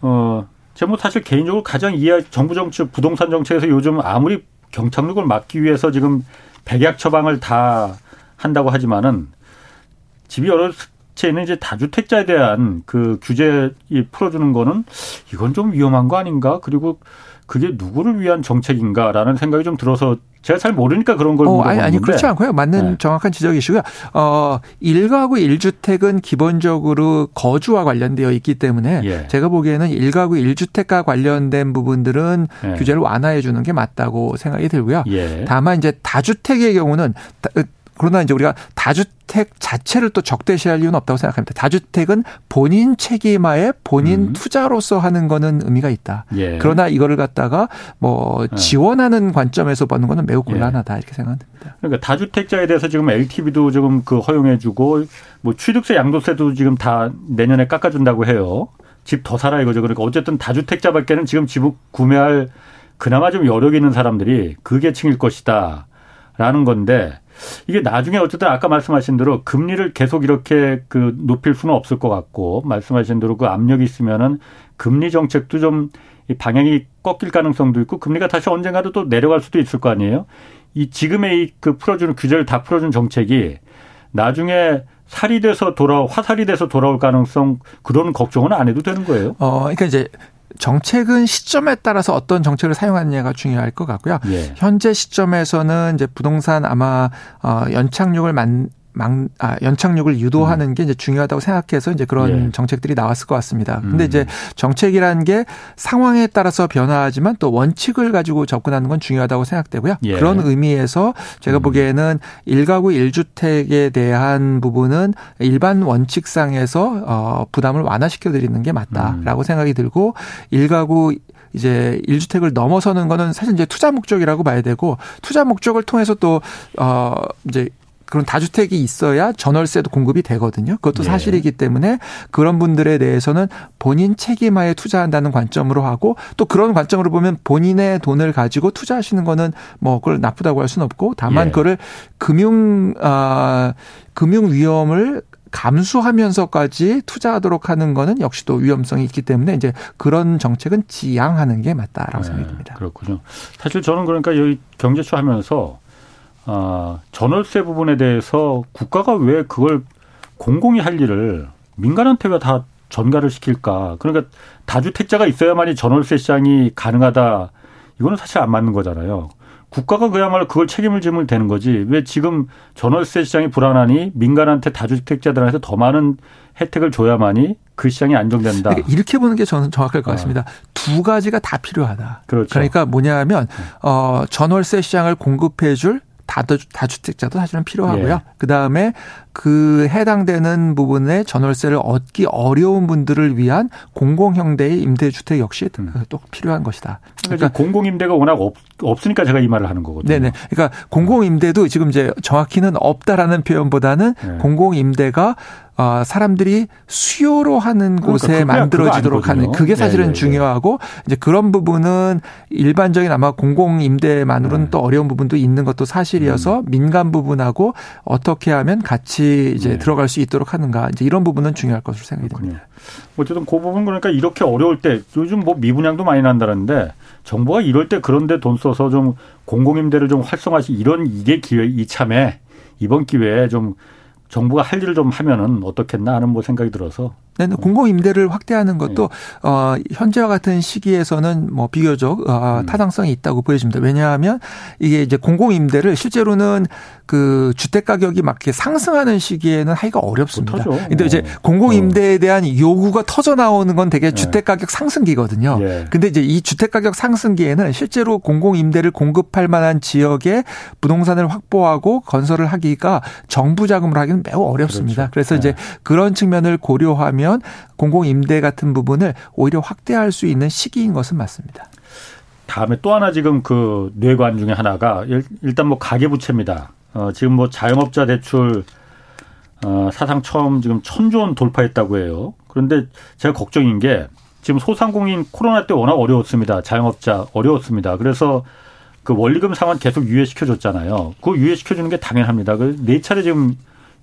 어 제가 뭐 사실 개인적으로 가장 이해 정부 정책 부동산 정책에서 요즘 아무리 경착륙을 막기 위해서 지금 백약 처방을 다 한다고 하지만은 집이 여러 채는 이제 다주택자에 대한 그 규제 풀어주는 거는 이건 좀 위험한 거 아닌가? 그리고 그게 누구를 위한 정책인가라는 생각이 좀 들어서 제가 잘 모르니까 그런 걸 어, 물어보는 아니, 아니 그렇지 않고요. 맞는 네. 정확한 지적이시고요. 어, 1가구 1주택은 기본적으로 거주와 관련되어 있기 때문에 예. 제가 보기에는 1가구 1주택과 관련된 부분들은 예. 규제를 완화해 주는 게 맞다고 생각이 들고요. 예. 다만 이제 다주택의 경우는 그러나 이제 우리가 다주택 자체를 또 적대시할 이유는 없다고 생각합니다. 다주택은 본인 책임하에 본인 음. 투자로서 하는 거는 의미가 있다. 예. 그러나 이거를 갖다가 뭐 예. 지원하는 관점에서 보는 거는 매우 예. 곤란하다 예. 이렇게 생각합니다. 그러니까 다주택자에 대해서 지금 LTV도 지금 그 허용해주고 뭐 취득세 양도세도 지금 다 내년에 깎아준다고 해요. 집더 살아 이거죠. 그러니까 어쨌든 다주택자밖에는 지금 집을 구매할 그나마 좀 여력 있는 사람들이 그 계층일 것이다 라는 건데 이게 나중에 어쨌든 아까 말씀하신 대로 금리를 계속 이렇게 그 높일 수는 없을 것 같고 말씀하신 대로 그 압력이 있으면은 금리 정책도 좀 방향이 꺾일 가능성도 있고 금리가 다시 언젠가도 또 내려갈 수도 있을 거 아니에요. 이 지금의 이 그 풀어주는 규제를 다 풀어준 정책이 나중에 살이 돼서 돌아 화살이 돼서 돌아올 가능성 그런 걱정은 안 해도 되는 거예요. 어, 그러니까 이제 정책은 시점에 따라서 어떤 정책을 사용하느냐가 중요할 것 같고요. 예. 현재 시점에서는 이제 부동산 아마 어 연착륙을 만 막, 아, 연착륙을 유도하는 음. 게 이제 중요하다고 생각해서 이제 그런 예. 정책들이 나왔을 것 같습니다. 근데 음. 이제 정책이라는 게 상황에 따라서 변화하지만 또 원칙을 가지고 접근하는 건 중요하다고 생각되고요. 예. 그런 의미에서 제가 음. 보기에는 일가구 일주택에 대한 부분은 일반 원칙상에서 어, 부담을 완화시켜 드리는 게 맞다라고 음. 생각이 들고 일가구 이제 1주택을 넘어서는 거는 사실 이제 투자 목적이라고 봐야 되고 투자 목적을 통해서 또 어 이제 그런 다주택이 있어야 전월세도 공급이 되거든요. 그것도 네. 사실이기 때문에 그런 분들에 대해서는 본인 책임하에 투자한다는 관점으로 하고 또 그런 관점으로 보면 본인의 돈을 가지고 투자하시는 거는 뭐 그걸 나쁘다고 할 수는 없고 다만 예. 그거를 금융 아 금융 위험을 감수하면서까지 투자하도록 하는 거는 역시 또 위험성이 있기 때문에 이제 그런 정책은 지양하는 게 맞다라고 네, 생각이 듭니다. 그렇군요. 사실 저는 그러니까 여기 경제쇼 하면서 아, 전월세 부분에 대해서 국가가 왜 그걸 공공이 할 일을 민간한테 왜 다 전가를 시킬까? 그러니까 다주택자가 있어야만이 전월세 시장이 가능하다. 이거는 사실 안 맞는 거잖아요. 국가가 그야말로 그걸 책임을 지면 되는 거지. 왜 지금 전월세 시장이 불안하니 민간한테 다주택자들한테 더 많은 혜택을 줘야만이 그 시장이 안정된다. 그러니까 이렇게 보는 게 저는 정확할 것 같습니다. 어. 두 가지가 다 필요하다. 그렇죠. 그러니까 뭐냐면 어 전월세 시장을 공급해 줄 다주택자도 사실은 필요하고요. 예. 그 다음에 그 해당되는 부분에 전월세를 얻기 어려운 분들을 위한 공공형태의 임대주택 역시 음. 또 필요한 것이다. 그러니까 공공임대가 워낙 없, 없으니까 제가 이 말을 하는 거거든요. 네네. 그러니까 공공임대도 지금 이제 정확히는 없다라는 표현보다는 네. 공공임대가 어, 사람들이 수요로 하는 그러니까 곳에 그러니까 만들어지도록 하는 그게 사실은 네, 네, 중요하고 이제 그런 부분은 일반적인 아마 공공 임대만으로는 네. 또 어려운 부분도 있는 것도 사실이어서 음. 민간 부분하고 어떻게 하면 같이 이제 네. 들어갈 수 있도록 하는가 이제 이런 부분은 중요할 것으로 생각이 됩니다. 어쨌든 그 부분 그러니까 이렇게 어려울 때 요즘 뭐 미분양도 많이 난다는데 정부가 이럴 때 그런데 돈 써서 좀 공공임대를 좀 활성화시 이런 이게 기회 이참에 이번 기회에 좀 정부가 할 일을 좀 하면은 어떻겠나 하는 뭐 생각이 들어서 네, 공공 임대를 확대하는 것도 네. 어 현재와 같은 시기에서는 뭐 비교적 어, 음. 타당성이 있다고 보여집니다. 왜냐하면 이게 이제 공공 임대를 실제로는 그 주택 가격이 막 이렇게 상승하는 시기에는 하기가 어렵습니다. 못하죠. 근데 이제 어. 공공 임대에 대한 요구가 터져 나오는 건 되게 네. 주택 가격 상승기거든요. 예. 근데 이제 이 주택 가격 상승기에는 실제로 공공 임대를 공급할 만한 지역에 부동산을 확보하고 건설을 하기가 정부 자금으로 하기는 매우 어렵습니다. 그렇죠. 그래서 네. 이제 그런 측면을 고려하면 공공 임대 같은 부분을 오히려 확대할 수 있는 시기인 것은 맞습니다. 다음에 또 하나 지금 그 뇌관 중에 하나가 일단 뭐 가계부채입니다. 어, 지금 뭐 자영업자 대출 어, 사상 처음 지금 천조 원 돌파했다고 해요. 그런데 제가 걱정인 게 지금 소상공인 코로나 때 워낙 어려웠습니다. 자영업자 어려웠습니다. 그래서 그 원리금 상환 계속 유예시켜 줬잖아요. 그 유예시켜 주는 게 당연합니다. 그 네 차례 지금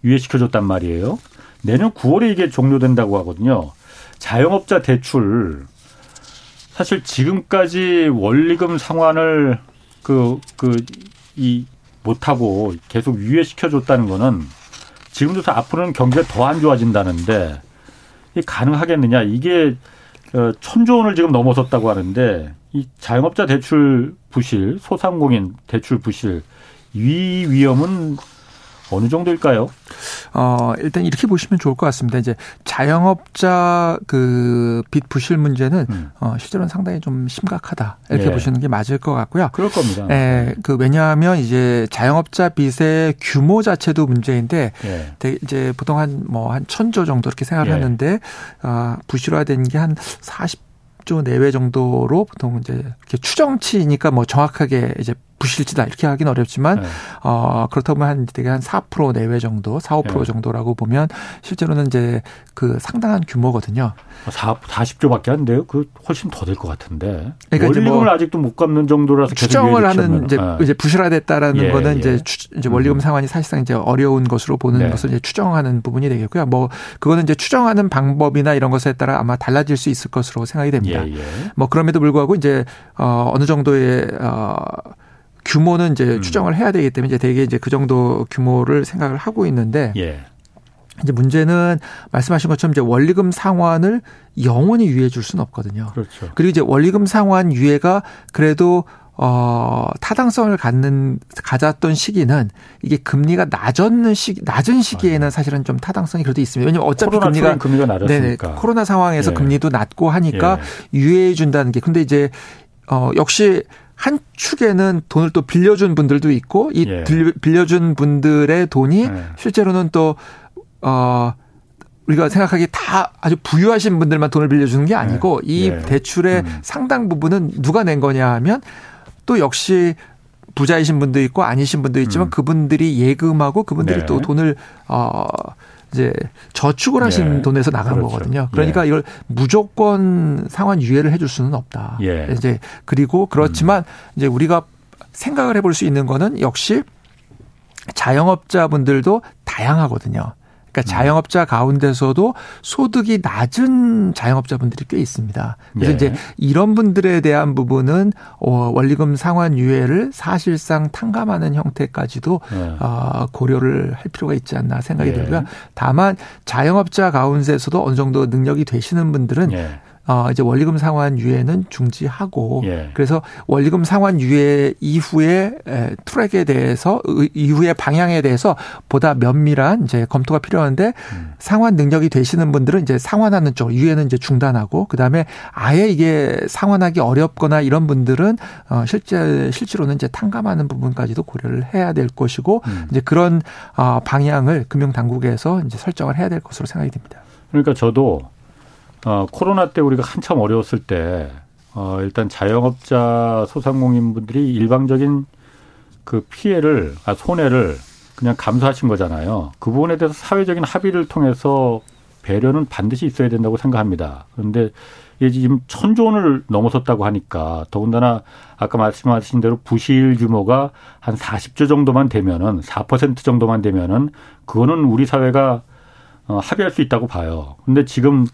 유예시켜 줬단 말이에요. 내년 9월에 이게 종료된다고 하거든요. 자영업자 대출 사실 지금까지 원리금 상환을 그 그 이 못하고 계속 유예시켜 줬다는 거는 지금부터 앞으로는 경기가 더 안 좋아진다는데 이 가능하겠느냐? 이게 어, 천조 원을 지금 넘어섰다고 하는데 이 자영업자 대출 부실 소상공인 대출 부실 위 위험은 어느 정도일까요? 어, 일단 이렇게 보시면 좋을 것 같습니다. 이제 자영업자 그 빚 부실 문제는 음. 어, 실제로는 상당히 좀 심각하다. 이렇게 예. 보시는 게 맞을 것 같고요. 그럴 겁니다. 예, 그 왜냐하면 이제 자영업자 빚의 규모 자체도 문제인데 예. 이제 보통 한 뭐한 천조 정도 이렇게 생각을 예. 하는데 아, 부실화된 게한 40조 내외 정도로 보통 이제 이렇게 추정치니까 뭐 정확하게 이제 부실지다 이렇게 하기는 어렵지만 네. 어 그렇다 보면 한 되게 한 4% 내외 정도, 4, 5% 네. 정도라고 보면 실제로는 이제 그 상당한 규모거든요. 4, 40조밖에 안 돼요. 그 훨씬 더 될 것 같은데. 그러니까 원리금을 뭐 아직도 못 갚는 정도라서 추정을 하는 이제, 네. 이제 부실화됐다라는 예, 거는 예. 이제 추, 이제 원리금 음. 상환이 사실상 이제 어려운 것으로 보는 네. 것을 이제 추정하는 부분이 되겠고요. 뭐 그거는 이제 추정하는 방법이나 이런 것에 따라 아마 달라질 수 있을 것으로 생각이 됩니다. 예, 예. 뭐 그럼에도 불구하고 이제 어 어느 정도의 어 규모는 이제 음. 추정을 해야 되기 때문에 이제 대개 이제 그 정도 규모를 생각을 하고 있는데 예. 이제 문제는 말씀하신 것처럼 이제 원리금 상환을 영원히 유예해 줄 수는 없거든요. 그렇죠. 그리고 이제 원리금 상환 유예가 그래도 어, 타당성을 갖는, 가졌던 시기는 이게 금리가 낮은 시기, 낮은 시기에는 사실은 좀 타당성이 그래도 있습니다. 왜냐면 어차피 금리가, 금리가 낮았으니까. 네네, 코로나 상황에서 예. 금리도 낮고 하니까 예. 유예해 준다는 게 근데 이제 어, 역시 한 축에는 돈을 또 빌려준 분들도 있고 이 예. 빌려준 분들의 돈이 예. 실제로는 또 어. 우리가 생각하기에 다 아주 부유하신 분들만 돈을 빌려주는 게 아니고 예. 이 예. 대출의 음. 상당 부분은 누가 낸 거냐 하면 또 역시 부자이신 분도 있고 아니신 분도 있지만 음. 그분들이 예금하고 그분들이 네. 또 돈을 어 이제 저축을 하신 예. 돈에서 나간 그렇죠. 거거든요. 그러니까 예. 이걸 무조건 상환 유예를 해줄 수는 없다. 예. 이제 그리고 그렇지만 음. 이제 우리가 생각을 해볼 수 있는 거는 역시 자영업자분들도 다양하거든요. 그러니까 음. 자영업자 가운데서도 소득이 낮은 자영업자분들이 꽤 있습니다. 그래서 예. 이제 이런 분들에 대한 부분은 어, 원리금 상환 유예를 사실상 탕감하는 형태까지도 예. 어, 고려를 할 필요가 있지 않나 생각이 예. 들고요. 다만 자영업자 가운데서도 어느 정도 능력이 되시는 분들은 예. 어 이제 원리금 상환 유예는 중지하고 예. 그래서 원리금 상환 유예 이후에 트랙에 대해서 이후의 방향에 대해서 보다 면밀한 이제 검토가 필요한데 음. 상환 능력이 되시는 분들은 이제 상환하는 쪽 유예는 이제 중단하고 그다음에 아예 이게 상환하기 어렵거나 이런 분들은 어 실제 실제로는 이제 탕감하는 부분까지도 고려를 해야 될 것이고 음. 이제 그런 어 방향을 금융 당국에서 이제 설정을 해야 될 것으로 생각이 됩니다. 그러니까 저도 어, 코로나 때 우리가 한참 어려웠을 때 어, 일단 자영업자 소상공인분들이 일방적인 그 피해를 아 손해를 그냥 감수하신 거잖아요. 그 부분에 대해서 사회적인 합의를 통해서 배려는 반드시 있어야 된다고 생각합니다. 그런데 이게 지금 천조 원을 넘어섰다고 하니까 더군다나 아까 말씀하신 대로 부실 규모가 한 40조 정도만 되면은 4% 정도만 되면은 그거는 우리 사회가 어, 합의할 수 있다고 봐요. 근데 지금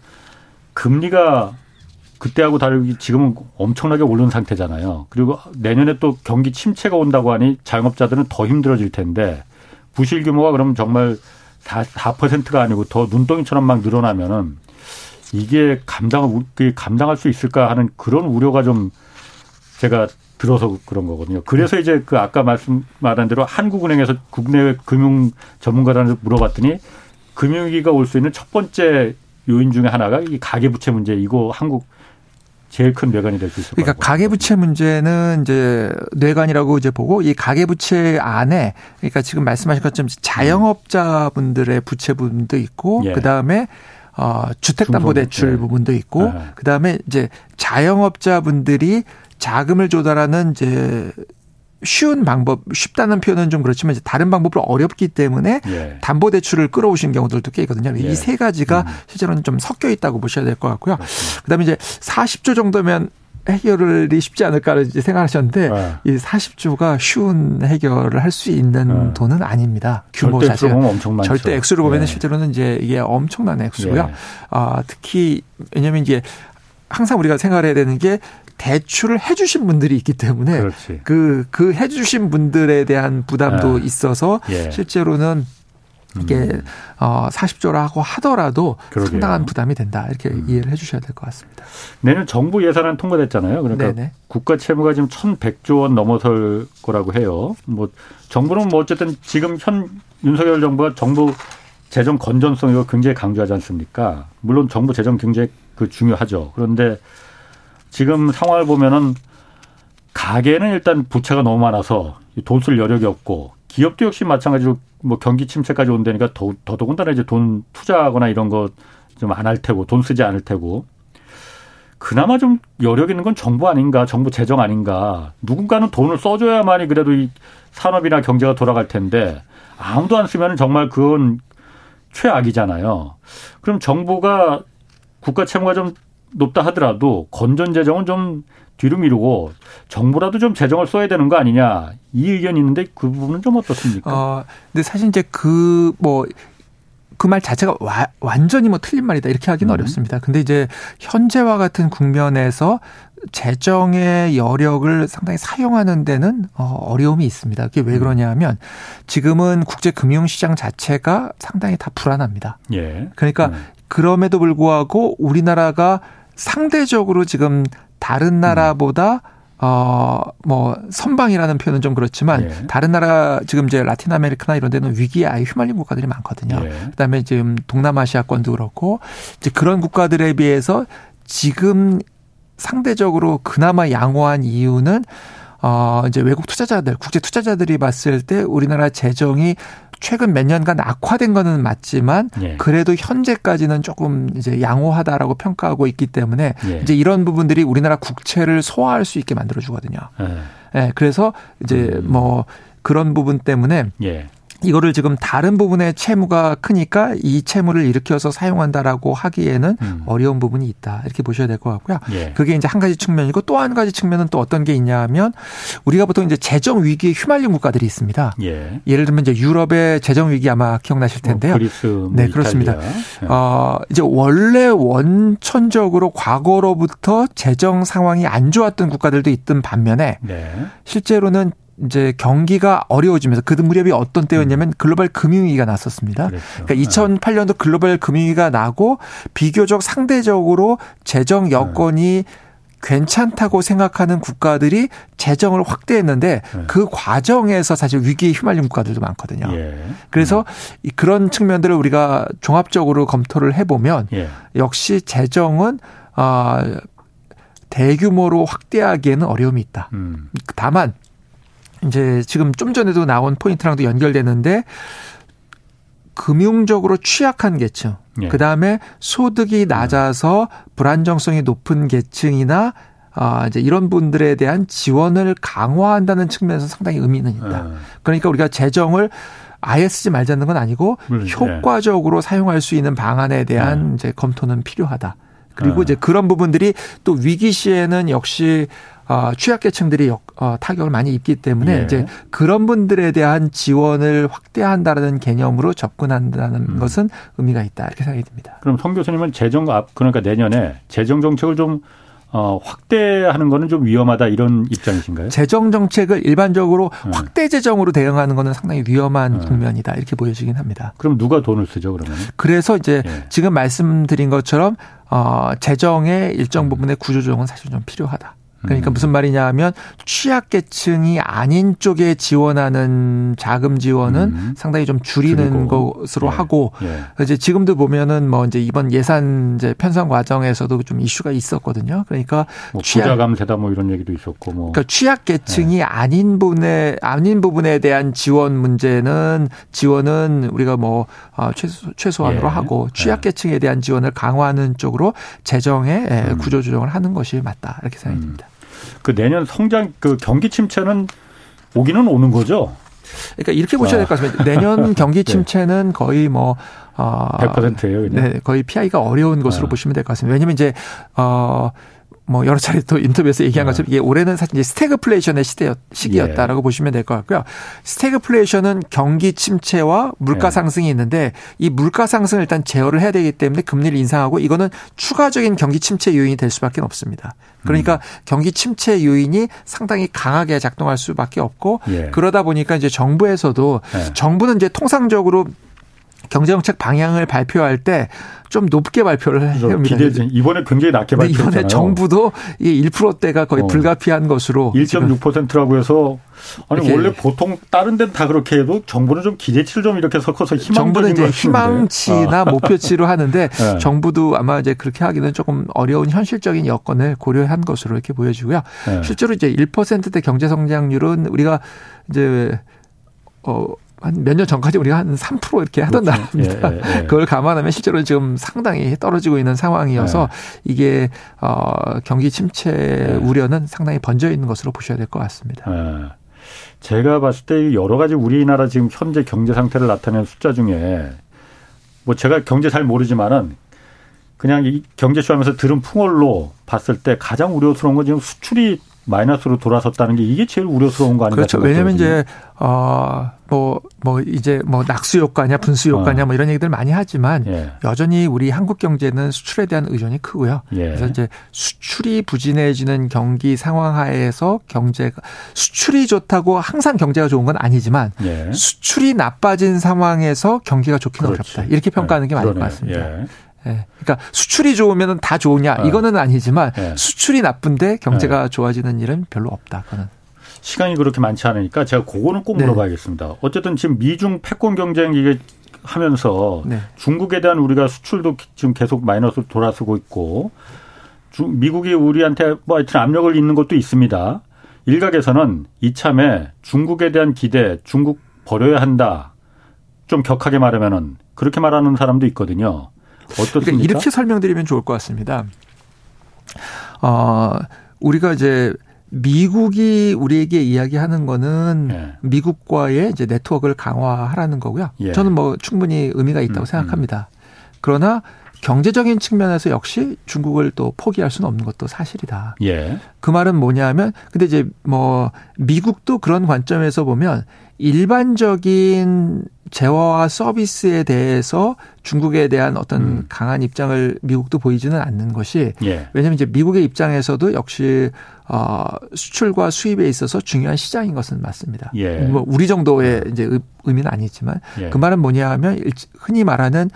금리가 그때하고 다르게 지금은 엄청나게 오른 상태잖아요. 그리고 내년에 또 경기 침체가 온다고 하니 자영업자들은 더 힘들어질 텐데 부실 규모가 그럼 정말 4, 4%가 아니고 더 눈덩이처럼 막 늘어나면은 이게 감당, 감당할 수 있을까 하는 그런 우려가 좀 제가 들어서 그런 거거든요. 그래서 이제 그 아까 말씀 말한 대로 한국은행에서 국내 금융 전문가들한테 물어봤더니 금융위기가 올 수 있는 첫 번째 요인 중에 하나가 이 가계부채 문제 이거 한국 제일 큰 뇌관이 될 수 있을 그러니까 가계부채 문제는 이제 뇌관이라고 이제 보고 이 가계부채 안에 그러니까 지금 말씀하신 것처럼 자영업자분들의 부채분도 있고 예. 그 다음에 어 주택담보대출 예. 부분도 있고 예. 그 다음에 이제 자영업자분들이 자금을 조달하는 이제 쉬운 방법, 쉽다는 표현은 좀 그렇지만 이제 다른 방법으로 어렵기 때문에 예. 담보 대출을 끌어오신 경우들도 꽤 있거든요. 예. 이세 가지가 음. 실제로는 좀 섞여 있다고 보셔야 될 것 같고요. 그렇습니다. 그다음에 이제 40조 정도면 해결이 쉽지 않을까 이제 생각하셨는데 네. 이 40조가 쉬운 해결을 할 수 있는 네. 돈은 아닙니다. 규모 자체가 엄청 많죠. 절대 액수로 보면 네. 실제로는 이제 이게 엄청난 액수고요. 네. 아, 특히 왜냐하면 이제 항상 우리가 생각해야 되는 게 대출을 해주신 분들이 있기 때문에 그그 그 해주신 분들에 대한 부담도 네. 있어서 예. 실제로는 이게 음. 어 40조라고 하더라도 그러게요. 상당한 부담이 된다 이렇게 음. 이해를 해주셔야 될 것 같습니다. 내년 정부 예산안 통과됐잖아요. 그러니까 네네. 국가 채무가 지금 1,100조 원 넘어설 거라고 해요. 뭐 정부는 뭐 어쨌든 지금 현 윤석열 정부가 정부 재정 건전성 이거 굉장히 강조하지 않습니까? 물론 정부 재정 굉장히 그 중요하죠. 그런데 지금 상황을 보면은 가게는 일단 부채가 너무 많아서 돈 쓸 여력이 없고 기업도 역시 마찬가지로 뭐 경기 침체까지 온다니까 더, 더더군다나 이제 돈 투자하거나 이런 거 좀 안 할 테고 돈 쓰지 않을 테고 그나마 좀 여력 있는 건 정부 아닌가 정부 재정 아닌가 누군가는 돈을 써줘야만이 그래도 이 산업이나 경제가 돌아갈 텐데 아무도 안 쓰면 정말 그건 최악이잖아요. 그럼 정부가 국가 채무가 좀 높다 하더라도 건전 재정은 좀 뒤로 미루고 정부라도 좀 재정을 써야 되는 거 아니냐 이 의견이 있는데 그 부분은 좀 어떻습니까? 어, 근데 사실 이제 그 뭐 그 말 자체가 와, 완전히 뭐 틀린 말이다 이렇게 하기는 음. 어렵습니다. 근데 이제 현재와 같은 국면에서 재정의 여력을 상당히 사용하는 데는 어, 어려움이 있습니다. 그게 왜 음. 그러냐면 지금은 국제 금융 시장 자체가 상당히 다 불안합니다. 예. 그러니까 음. 그럼에도 불구하고 우리나라가 상대적으로 지금 다른 나라보다 어, 뭐, 선방이라는 표현은 좀 그렇지만, 예. 다른 나라, 지금 이제 라틴 아메리카나 이런 데는 위기에 아예 휘말린 국가들이 많거든요. 예. 그 다음에 지금 동남아시아권도 그렇고, 이제 그런 국가들에 비해서 지금 상대적으로 그나마 양호한 이유는, 어, 이제 외국 투자자들, 국제 투자자들이 봤을 때 우리나라 재정이 최근 몇 년간 악화된 거는 맞지만 예. 그래도 현재까지는 조금 이제 양호하다라고 평가하고 있기 때문에 예. 이제 이런 부분들이 우리나라 국채를 소화할 수 있게 만들어 주거든요. 예. 예. 그래서 이제 음. 뭐 그런 부분 때문에 예. 이거를 지금 다른 부분에 채무가 크니까 이 채무를 일으켜서 사용한다라고 하기에는 음. 어려운 부분이 있다. 이렇게 보셔야 될 것 같고요. 예. 그게 이제 한 가지 측면이고 또 한 가지 측면은 또 어떤 게 있냐면 우리가 보통 이제 재정 위기에 휘말린 국가들이 있습니다. 예. 를 들면 이제 유럽의 재정 위기 아마 기억나실 뭐 텐데요. 뭐 그리스, 뭐 네, 그렇습니다. 예. 어, 이제 원래 원천적으로 과거로부터 재정 상황이 안 좋았던 국가들도 있던 반면에 네. 실제로는 이제 경기가 어려워지면서 그 무렵이 어떤 때였냐면 글로벌 금융위기가 났었습니다. 그렇죠. 그러니까 2008년도 글로벌 금융위기가 나고 비교적 상대적으로 재정 여건이 네. 괜찮다고 생각하는 국가들이 재정을 확대했는데 네. 그 과정에서 사실 위기에 휘말린 국가들도 많거든요. 예. 그래서 음. 그런 측면들을 우리가 종합적으로 검토를 해보면 예. 역시 재정은 아 대규모로 확대하기에는 어려움이 있다. 음. 다만 이제 지금 좀 전에도 나온 포인트랑도 연결되는데 금융적으로 취약한 계층, 예. 그 다음에 소득이 낮아서 불안정성이 높은 계층이나 아, 이제 이런 분들에 대한 지원을 강화한다는 측면에서 상당히 의미는 있다. 예. 그러니까 우리가 재정을 아예 쓰지 말자는 건 아니고 물론, 효과적으로 네. 사용할 수 있는 방안에 대한 네. 이제 검토는 필요하다. 그리고 네. 이제 그런 부분들이 또 위기 시에는 역시 어, 취약계층들이 역, 어, 타격을 많이 입기 때문에 예. 이제 그런 분들에 대한 지원을 확대한다는 개념으로 접근한다는 음. 것은 의미가 있다 이렇게 생각이 듭니다. 그럼 성 교수님은 재정 앞 그러니까 내년에 재정 정책을 좀 어, 확대하는 거는 좀 위험하다 이런 입장이신가요? 재정 정책을 일반적으로 네. 확대 재정으로 대응하는 거는 상당히 위험한 네. 국면이다 이렇게 보여지긴 합니다. 그럼 누가 돈을 쓰죠 그러면? 그래서 이제 네. 지금 말씀드린 것처럼 어, 재정의 일정 음. 부분의 구조조정은 사실 좀 필요하다. 그러니까 음. 무슨 말이냐 하면 취약계층이 아닌 쪽에 지원하는 자금 지원은 음. 상당히 좀 줄이는 줄이고. 것으로 예. 하고 예. 이제 지금도 보면은 뭐 이제 이번 예산 이제 편성 과정에서도 좀 이슈가 있었거든요. 그러니까 뭐 취약 감세다 뭐 이런 얘기도 있었고 뭐 그러니까 취약계층이 예. 아닌 부분에 아닌 부분에 대한 지원 문제는 지원은 우리가 뭐 어, 최소 최소한으로 예. 하고 취약계층에 대한 지원을 강화하는 쪽으로 재정의 음. 구조 조정을 하는 것이 맞다 이렇게 생각됩니다. 음. 그 내년 성장 그 경기 침체는 오기는 오는 거죠. 그러니까 이렇게 보셔야 될 것 같습니다. 내년 경기 네. 침체는 거의 뭐 어, 100%예요. 그냥. 네, 거의 피하기가 어려운 것으로 아. 보시면 될 것 같습니다. 왜냐하면 이제 어 뭐 여러 차례 또 인터뷰에서 얘기한 네. 것처럼 이게 올해는 사실 이제 스태그플레이션의 시대였 시기였다라고 예. 보시면 될 것 같고요. 스태그플레이션은 경기 침체와 물가 예. 상승이 있는데 이 물가 상승을 일단 제어를 해야 되기 때문에 금리를 인상하고 이거는 추가적인 경기 침체 요인이 될 수밖에 없습니다. 그러니까 음. 경기 침체 요인이 상당히 강하게 작동할 수밖에 없고 예. 그러다 보니까 이제 정부에서도 예. 정부는 이제 통상적으로 경제정책 방향을 발표할 때 좀 높게 발표를. 기대 이번에 굉장히 낮게 발표했잖아요. 이번에 정부도 이 1%대가 거의 어. 불가피한 것으로 1.6%라고 해서 아니 원래 보통 다른 데는 다 그렇게 해도 정부는 좀 기대치를 좀 이렇게 섞어서 정부는 이제 희망치나 아. 목표치로 하는데 네. 정부도 아마 이제 그렇게 하기는 조금 어려운 현실적인 여건을 고려한 것으로 이렇게 보여지고요. 네. 실제로 이제 1%대 경제 성장률은 우리가 이제 어 한 몇 년 전까지 우리가 한 3% 이렇게 하던 그렇죠. 나라입니다. 예, 예, 예. 그걸 감안하면 실제로 지금 상당히 떨어지고 있는 상황이어서 예. 이게 어 경기 침체 예. 우려는 상당히 번져 있는 것으로 보셔야 될 것 같습니다. 예. 제가 봤을 때 여러 가지 우리나라 지금 현재 경제 상태를 나타내는 숫자 중에 뭐 제가 경제 잘 모르지만은 그냥 이 경제쇼 하면서 들은 풍월로 봤을 때 가장 우려스러운 건 지금 수출이 마이너스로 돌아섰다는 게 이게 제일 우려스러운 거 아닌가 그렇죠. 왜냐하면 이제 어뭐뭐 뭐 이제 뭐 낙수 효과냐 분수 효과냐 어. 뭐 이런 얘기들 많이 하지만 예. 여전히 우리 한국 경제는 수출에 대한 의존이 크고요. 예. 그래서 이제 수출이 부진해지는 경기 상황 하에서 경제가 수출이 좋다고 항상 경제가 좋은 건 아니지만 예. 수출이 나빠진 상황에서 경기가 좋기는 그렇지. 어렵다. 이렇게 평가하는 게 맞을 것 같습니다. 예. 예. 그러니까 수출이 좋으면 다 좋으냐 어. 이거는 아니지만 예. 수출이 나쁜데 경제가 예. 좋아지는 일은 별로 없다. 그는 시간이 그렇게 많지 않으니까 제가 그거는 꼭 네. 물어봐야겠습니다. 어쨌든 지금 미중 패권 경쟁 이게 하면서 네. 중국에 대한 우리가 수출도 지금 계속 마이너스로 돌아서고 있고 중, 미국이 우리한테 뭐 하여튼 압력을 있는 것도 있습니다. 일각에서는 이참에 중국에 대한 기대, 중국 버려야 한다. 좀 격하게 말하면은 그렇게 말하는 사람도 있거든요. 어떻습니까? 그러니까 이렇게 설명드리면 좋을 것 같습니다. 어, 우리가 이제 미국이 우리에게 이야기하는 거는 예. 미국과의 이제 네트워크를 강화하라는 거고요. 예. 저는 뭐 충분히 의미가 있다고 음, 음. 생각합니다. 그러나 경제적인 측면에서 역시 중국을 또 포기할 수는 없는 것도 사실이다. 예. 그 말은 뭐냐면 근데 이제 뭐 미국도 그런 관점에서 보면 일반적인 재화와 서비스에 대해서 중국에 대한 어떤 음. 강한 입장을 미국도 보이지는 않는 것이 예. 왜냐하면 이제 미국의 입장에서도 역시 어 수출과 수입에 있어서 중요한 시장인 것은 맞습니다. 예. 뭐 우리 정도의 예. 이제 의미는 아니지만 예. 그 말은 뭐냐하면 흔히 말하는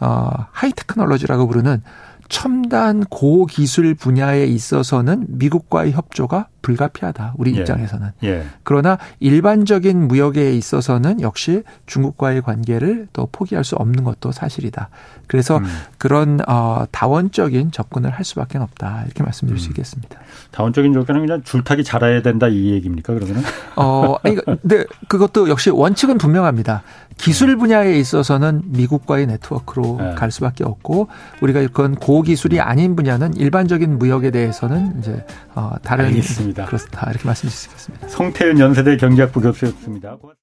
어 high technology라고 부르는 첨단 고기술 분야에 있어서는 미국과의 협조가 불가피하다. 우리 예. 입장에서는. 예. 그러나 일반적인 무역에 있어서는 역시 중국과의 관계를 또 포기할 수 없는 것도 사실이다. 그래서 음. 그런 어 다원적인 접근을 할 수밖에 없다. 이렇게 말씀드릴 음. 수 있겠습니다. 다원적인 접근은 그냥 줄타기 잘해야 된다 이 얘기입니까? 그러면은? 어, 아니 근데 그것도 역시 원칙은 분명합니다. 기술 음. 분야에 있어서는 미국과의 네트워크로 네. 갈 수밖에 없고 우리가 그건 고기술이 아닌 분야는 일반적인 무역에 대해서는 이제 어 다른 알겠습니다. 그렇다 이렇게 말씀드릴 수 있겠습니다. 성태은 연세대 경제학부 교수였습니다.